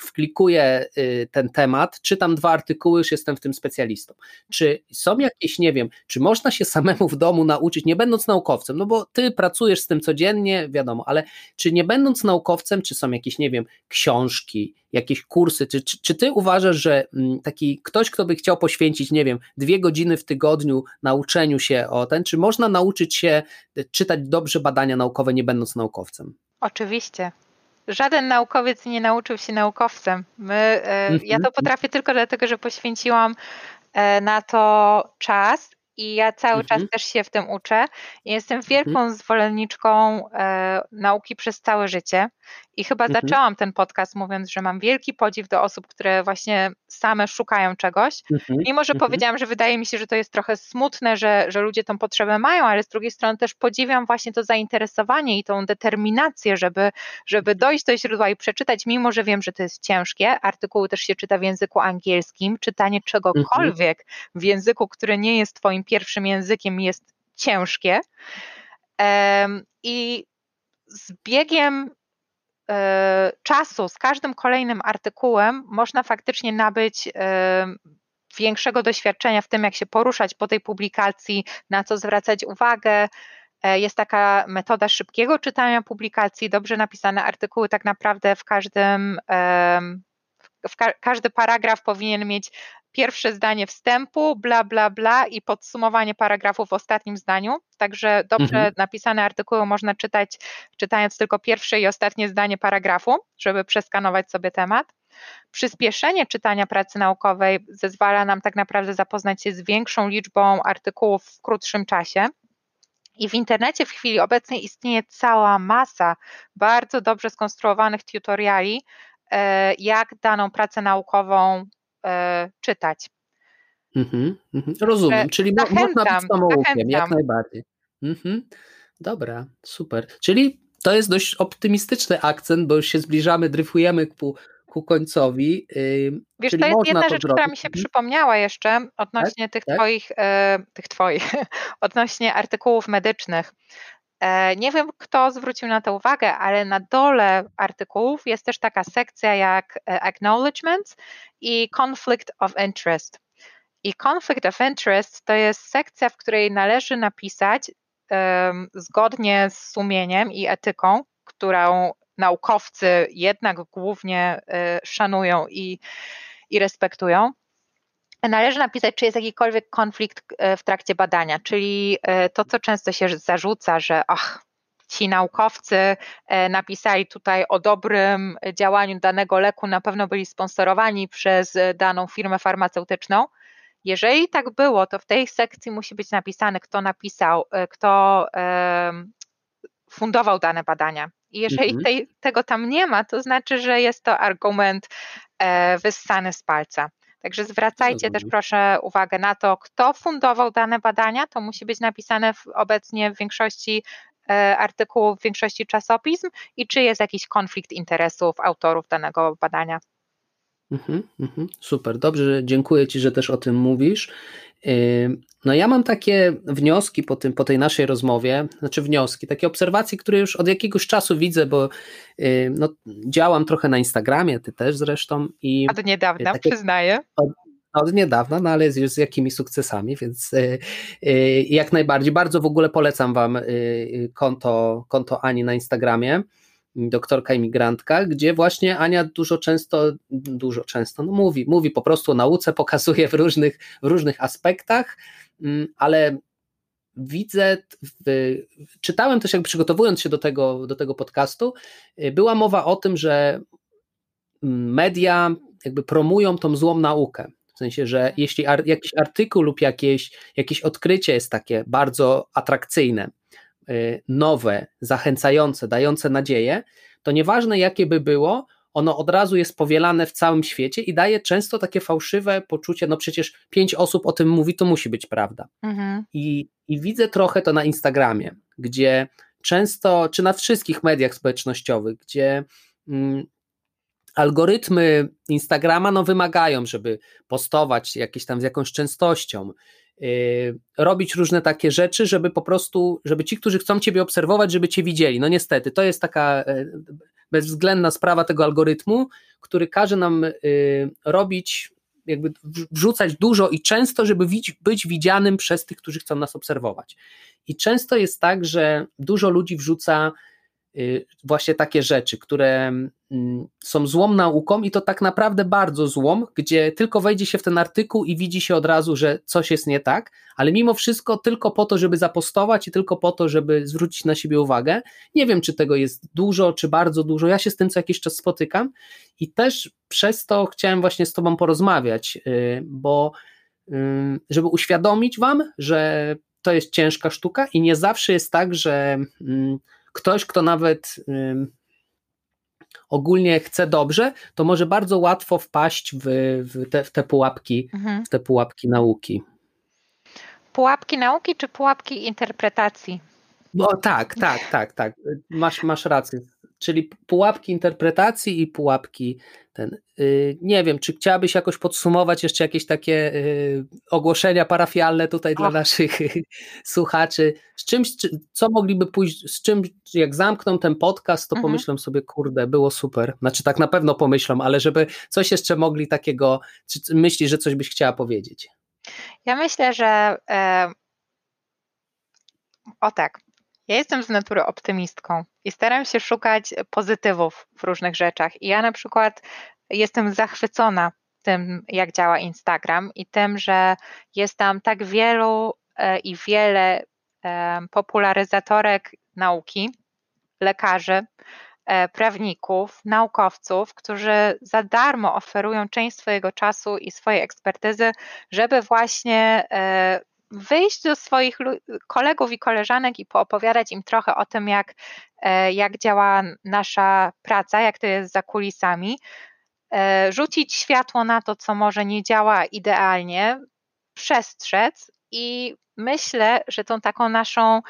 wklikuję y, ten temat, czytam dwa artykuły, już jestem w tym specjalistą. Czy są jakieś, nie wiem, czy można się samemu w domu nauczyć, nie będąc naukowcem, no bo ty pracujesz z tym codziennie, wiadomo, ale czy nie będąc naukowcem, czy są jakieś, nie wiem, książki, jakieś kursy, czy, czy, czy ty uważasz, że mm, taki ktoś, kto by chciał poświęcić, nie wiem, dwie godziny w tygodniu nauczeniu się o ten, czy można nauczyć się y, czytać dobrze badania naukowe, nie będąc naukowcem? Oczywiście żaden naukowiec nie nauczył się naukowcem. My, e, ja to mhm. potrafię tylko dlatego, że poświęciłam e, na to czas i ja cały mhm. czas też się w tym uczę. Jestem mhm. wielką mhm. zwolenniczką e, nauki przez całe życie i chyba mhm. zaczęłam ten podcast mówiąc, że mam wielki podziw do osób, które właśnie same szukają czegoś. Mhm. Mimo, że mhm. powiedziałam, że wydaje mi się, że to jest trochę smutne, że, że ludzie tą potrzebę mają, ale z drugiej strony też podziwiam właśnie to zainteresowanie i tą determinację, żeby, żeby dojść do źródła i przeczytać, mimo że wiem, że to jest ciężkie. Artykuły też się czyta w języku angielskim. Czytanie czegokolwiek w języku, który nie jest Twoim pierwszym językiem, jest ciężkie. I z biegiem czasu z każdym kolejnym artykułem można faktycznie nabyć większego doświadczenia w tym, jak się poruszać po tej publikacji, na co zwracać uwagę. E, jest taka metoda szybkiego czytania publikacji, dobrze napisane artykuły, tak naprawdę w każdym, ka każdy paragraf powinien mieć pierwsze zdanie wstępu, bla, bla, bla i podsumowanie paragrafu w ostatnim zdaniu. Także dobrze mhm. napisane artykuły można czytać, czytając tylko pierwsze i ostatnie zdanie paragrafu, żeby przeskanować sobie temat. Przyspieszenie czytania pracy naukowej zezwala nam tak naprawdę zapoznać się z większą liczbą artykułów w krótszym czasie. I w internecie w chwili obecnej istnieje cała masa bardzo dobrze skonstruowanych tutoriali, jak daną pracę naukową e, czytać. Mhm, mhm. Rozumiem, czyli zachęcam, można być samoukiem, jak najbardziej. Mhm. Dobra, super. Czyli to jest dość optymistyczny akcent, bo już się zbliżamy, dryfujemy ku, ku końcowi. Wiesz, Czyli to jest jedna rzecz, która mi się przypomniała jeszcze odnośnie tak? tych tak? twoich, e, tych twoich, odnośnie artykułów medycznych. E, nie wiem, kto zwrócił na to uwagę, ale na dole artykułów jest też taka sekcja jak e, acknowledgements i conflict of interest. I conflict of interest to jest sekcja, w której należy napisać um, zgodnie z sumieniem i etyką, którą naukowcy jednak głównie y, szanują i, i respektują. Należy napisać, czy jest jakikolwiek konflikt y, w trakcie badania, czyli y, to, co często się zarzuca, że ach, ci naukowcy napisali tutaj o dobrym działaniu danego leku, na pewno byli sponsorowani przez daną firmę farmaceutyczną. Jeżeli tak było, to w tej sekcji musi być napisane, kto napisał, kto fundował dane badania. I jeżeli mhm. tej, tego tam nie ma, to znaczy, że jest to argument e, wyssany z palca. Także zwracajcie też proszę uwagę na to, kto fundował dane badania. To musi być napisane w, obecnie w większości e, artykułów, w większości czasopism i czy jest jakiś konflikt interesów autorów danego badania. Mhm, mhm, super, dobrze, dziękuję Ci, że też o tym mówisz. No ja mam takie wnioski po, tym, po tej naszej rozmowie, znaczy wnioski, takie obserwacje, które już od jakiegoś czasu widzę, bo no, działam trochę na Instagramie, ty też zresztą. I od niedawna, takie, przyznaję. Od, od niedawna, no ale z, z jakimi sukcesami, więc y, y, jak najbardziej. Bardzo w ogóle polecam wam y, konto, konto Ani na Instagramie doktorka imigrantka, gdzie właśnie Ania dużo często, dużo często, no mówi, mówi po prostu o nauce, pokazuje w różnych, w różnych aspektach, mm, ale widzę, czytałem też, jak przygotowując się do tego, do tego podcastu, y, była mowa o tym, że media jakby promują tą złą naukę. W sensie, że jeśli ar, jakiś artykuł lub jakieś, jakieś odkrycie jest takie bardzo atrakcyjne, nowe, zachęcające, dające nadzieję, to nieważne jakie by było, ono od razu jest powielane w całym świecie i daje często takie fałszywe poczucie, no przecież pięć osób o tym mówi, to musi być prawda. Mhm. I, I widzę trochę to na Instagramie, gdzie często, czy na wszystkich mediach społecznościowych, gdzie mm, algorytmy Instagrama no, wymagają, żeby postować jakieś tam z jakąś częstością, Y, robić różne takie rzeczy, żeby po prostu, żeby ci, którzy chcą Ciebie obserwować, żeby Cię widzieli. No niestety, to jest taka e, bezwzględna sprawa tego algorytmu, który każe nam y, robić, jakby wrzucać dużo i często, żeby być widzianym przez tych, którzy chcą nas obserwować. I często jest tak, że dużo ludzi wrzuca Y, właśnie takie rzeczy, które mm, są złą nauką i to tak naprawdę bardzo złą, gdzie tylko wejdzie się w ten artykuł i widzi się od razu, że coś jest nie tak, ale mimo wszystko tylko po to, żeby zapostować i tylko po to, żeby zwrócić na siebie uwagę. Nie wiem, czy tego jest dużo, czy bardzo dużo. Ja się z tym co jakiś czas spotykam i też przez to chciałem właśnie z Tobą porozmawiać, y, bo y, żeby uświadomić Wam, że to jest ciężka sztuka i nie zawsze jest tak, że mm, ktoś, kto nawet ogólnie chce dobrze, to może bardzo łatwo wpaść w, w, te, w te, pułapki, mhm. w te pułapki nauki. Pułapki nauki czy pułapki interpretacji? No tak, tak, tak, tak. Masz, masz rację. Czyli pułapki interpretacji i pułapki ten. Y, nie wiem, czy chciałabyś jakoś podsumować jeszcze jakieś takie y, ogłoszenia parafialne tutaj dla naszych słuchaczy? Z czymś, co mogliby pójść, z czym, jak zamkną ten podcast, to mhm. pomyślą sobie, kurde, było super. Znaczy tak na pewno pomyślą, ale żeby coś jeszcze mogli takiego, czy myślisz, że coś byś chciała powiedzieć? Ja myślę, że e, o tak, ja jestem z natury optymistką i staram się szukać pozytywów w różnych rzeczach. I ja na przykład jestem zachwycona tym, jak działa Instagram i tym, że jest tam tak wielu e, i wiele e, popularyzatorek nauki, lekarzy, e, prawników, naukowców, którzy za darmo oferują część swojego czasu i swojej ekspertyzy, żeby właśnie wyjść do swoich kolegów i koleżanek i poopowiadać im trochę o tym, jak, e, jak działa nasza praca, jak to jest za kulisami, e, rzucić światło na to, co może nie działa idealnie, przestrzec i myślę, że tą taką naszą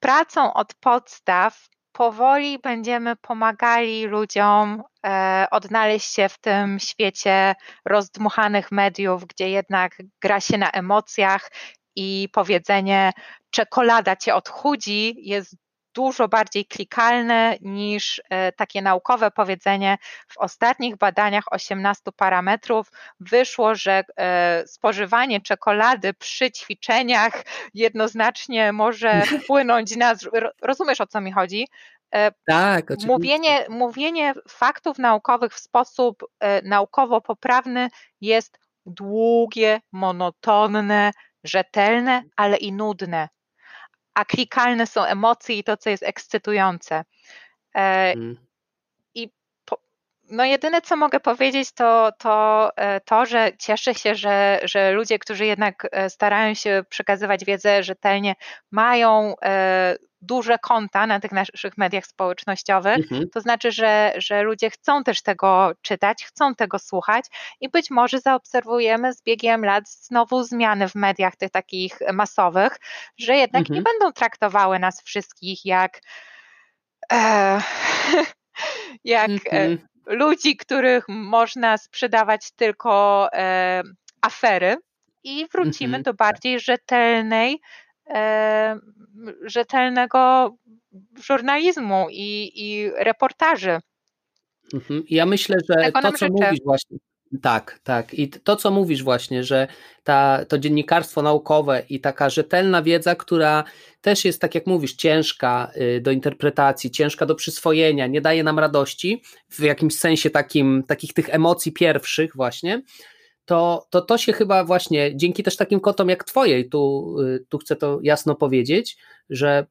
pracą od podstaw powoli będziemy pomagali ludziom e, odnaleźć się w tym świecie rozdmuchanych mediów, gdzie jednak gra się na emocjach i powiedzenie czekolada cię odchudzi jest dużo bardziej klikalne niż e, takie naukowe powiedzenie. W ostatnich badaniach 18 parametrów wyszło, że e, spożywanie czekolady przy ćwiczeniach jednoznacznie może wpłynąć na. Rozumiesz o co mi chodzi? E, tak, oczywiście. Mówienie, mówienie faktów naukowych w sposób naukowo poprawny jest długie, monotonne, rzetelne, ale i nudne. A klikalne są emocje i to, co jest ekscytujące. Hmm. No jedyne, co mogę powiedzieć, to to, e, to że cieszę się, że, że ludzie, którzy jednak e, starają się przekazywać wiedzę rzetelnie, mają duże konta na tych naszych mediach społecznościowych, mhm. to znaczy, że, że ludzie chcą też tego czytać, chcą tego słuchać i być może zaobserwujemy z biegiem lat znowu zmiany w mediach tych takich masowych, że jednak mhm. nie będą traktowały nas wszystkich jak e, jak e, mhm. Ludzi, których można sprzedawać tylko e, afery i wrócimy mhm. do bardziej rzetelnej, e, rzetelnego żurnalizmu i, i reportaży. Mhm. Ja myślę, że to, co mówisz właśnie, tak, tak. I to, co mówisz właśnie, że ta, to dziennikarstwo naukowe i taka rzetelna wiedza, która też jest, tak jak mówisz, ciężka y, do interpretacji, ciężka do przyswojenia, nie daje nam radości w jakimś sensie takim, takich tych emocji pierwszych właśnie, to, to to się chyba właśnie dzięki też takim kotom jak twojej, tu, y, tu chcę to jasno powiedzieć, że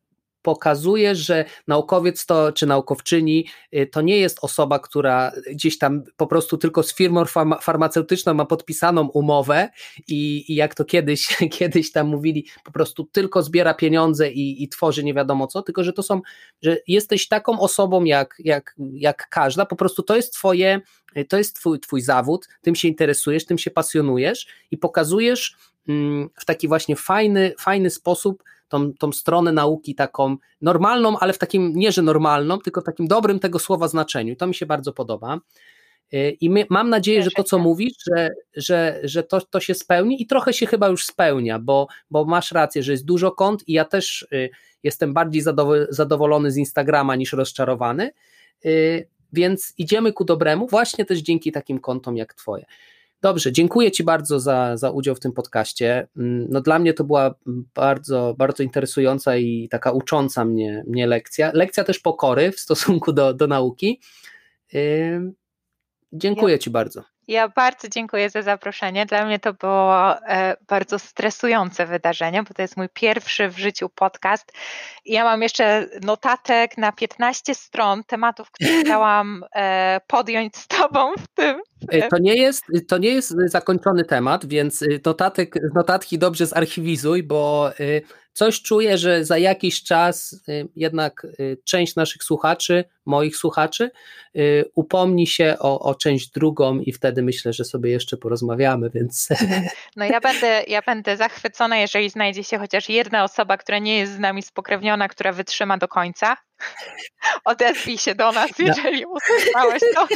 pokazuje, że naukowiec to, czy naukowczyni y, to nie jest osoba, która gdzieś tam po prostu tylko z firmą farmaceutyczną ma podpisaną umowę i, i jak to kiedyś, kiedyś tam mówili, po prostu tylko zbiera pieniądze i, i tworzy nie wiadomo co, tylko że to są, że jesteś taką osobą jak, jak, jak każda, po prostu to jest twoje, to jest twój, twój zawód, tym się interesujesz, tym się pasjonujesz i pokazujesz mm, w taki właśnie fajny, fajny sposób tą, tą stronę nauki taką normalną, ale w takim, nie że normalną, tylko w takim dobrym tego słowa znaczeniu. To mi się bardzo podoba. Y, I my, mam nadzieję, że to, co mówisz, że, że, że to, to się spełni i trochę się chyba już spełnia, bo, bo masz rację, że jest dużo kont i ja też y, jestem bardziej zadowolony z Instagrama niż rozczarowany, y, więc idziemy ku dobremu, właśnie też dzięki takim kontom jak Twoje. Dobrze, dziękuję Ci bardzo za, za udział w tym podcaście. Mm, no dla mnie to była bardzo, bardzo interesująca i taka ucząca mnie, mnie lekcja. Lekcja też pokory w stosunku do, do nauki. Dziękuję Ci bardzo. Ja bardzo dziękuję za zaproszenie. Dla mnie to było e, bardzo stresujące wydarzenie, bo to jest mój pierwszy w życiu podcast. Ja mam jeszcze notatek na 15 stron tematów, które chciałam e, podjąć z Tobą w tym. E, to nie, jest, to nie jest zakończony temat, więc notatek, notatki dobrze zarchiwizuj, bo coś czuję, że za jakiś czas y, jednak y, część naszych słuchaczy, moich słuchaczy, y, upomni się o, o część drugą i wtedy myślę, że sobie jeszcze porozmawiamy, więc. No ja będę, ja będę zachwycona, jeżeli znajdzie się chociaż jedna osoba, która nie jest z nami spokrewniona, która wytrzyma do końca. Odezwij się do nas, jeżeli no. usłyszałeś to.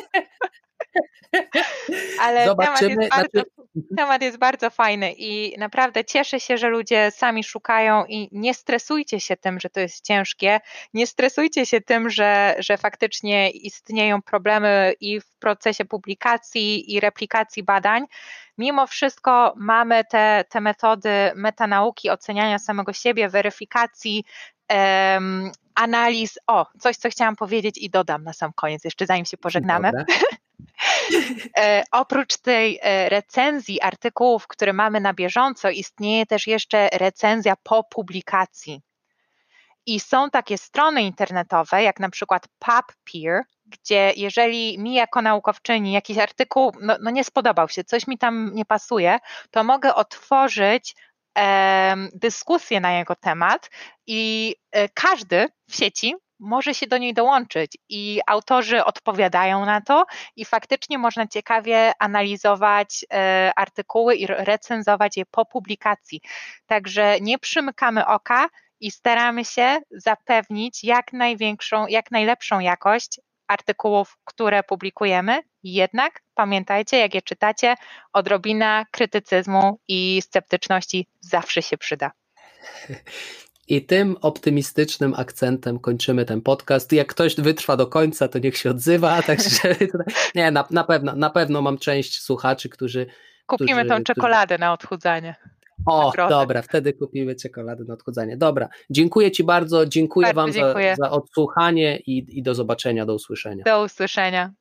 Ale Zobaczymy. Temat jest, bardzo, znaczy... temat jest bardzo fajny i naprawdę cieszę się, że ludzie sami szukają i nie stresujcie się tym, że to jest ciężkie, nie stresujcie się tym, że, że faktycznie istnieją problemy i w procesie publikacji i replikacji badań. Mimo wszystko mamy te, te metody metanauki, oceniania samego siebie, weryfikacji, um, analiz. O, coś, co chciałam powiedzieć i dodam na sam koniec, jeszcze zanim się pożegnamy. E, oprócz tej e, recenzji artykułów, które mamy na bieżąco, istnieje też jeszcze recenzja po publikacji. I są takie strony internetowe, jak na przykład PubPeer, gdzie jeżeli mi jako naukowczyni jakiś artykuł no, no nie spodobał się, coś mi tam nie pasuje, to mogę otworzyć dyskusję na jego temat i e, każdy w sieci może się do niej dołączyć i autorzy odpowiadają na to i faktycznie można ciekawie analizować e, artykuły i recenzować je po publikacji. Także nie przymykamy oka i staramy się zapewnić jak największą, jak najlepszą jakość artykułów, które publikujemy. Jednak pamiętajcie, jak je czytacie, odrobina krytycyzmu i sceptyczności zawsze się przyda. I tym optymistycznym akcentem kończymy ten podcast. Jak ktoś wytrwa do końca, to niech się odzywa. Także nie, na, na, pewno, na pewno mam część słuchaczy, którzy. Kupimy którzy, tą czekoladę którzy... na odchudzanie. O, dobra, wtedy kupimy czekoladę na odchudzanie. Dobra, dziękuję Ci bardzo, dziękuję bardzo Wam dziękuję. Za, za odsłuchanie i, i do zobaczenia, do usłyszenia. Do usłyszenia.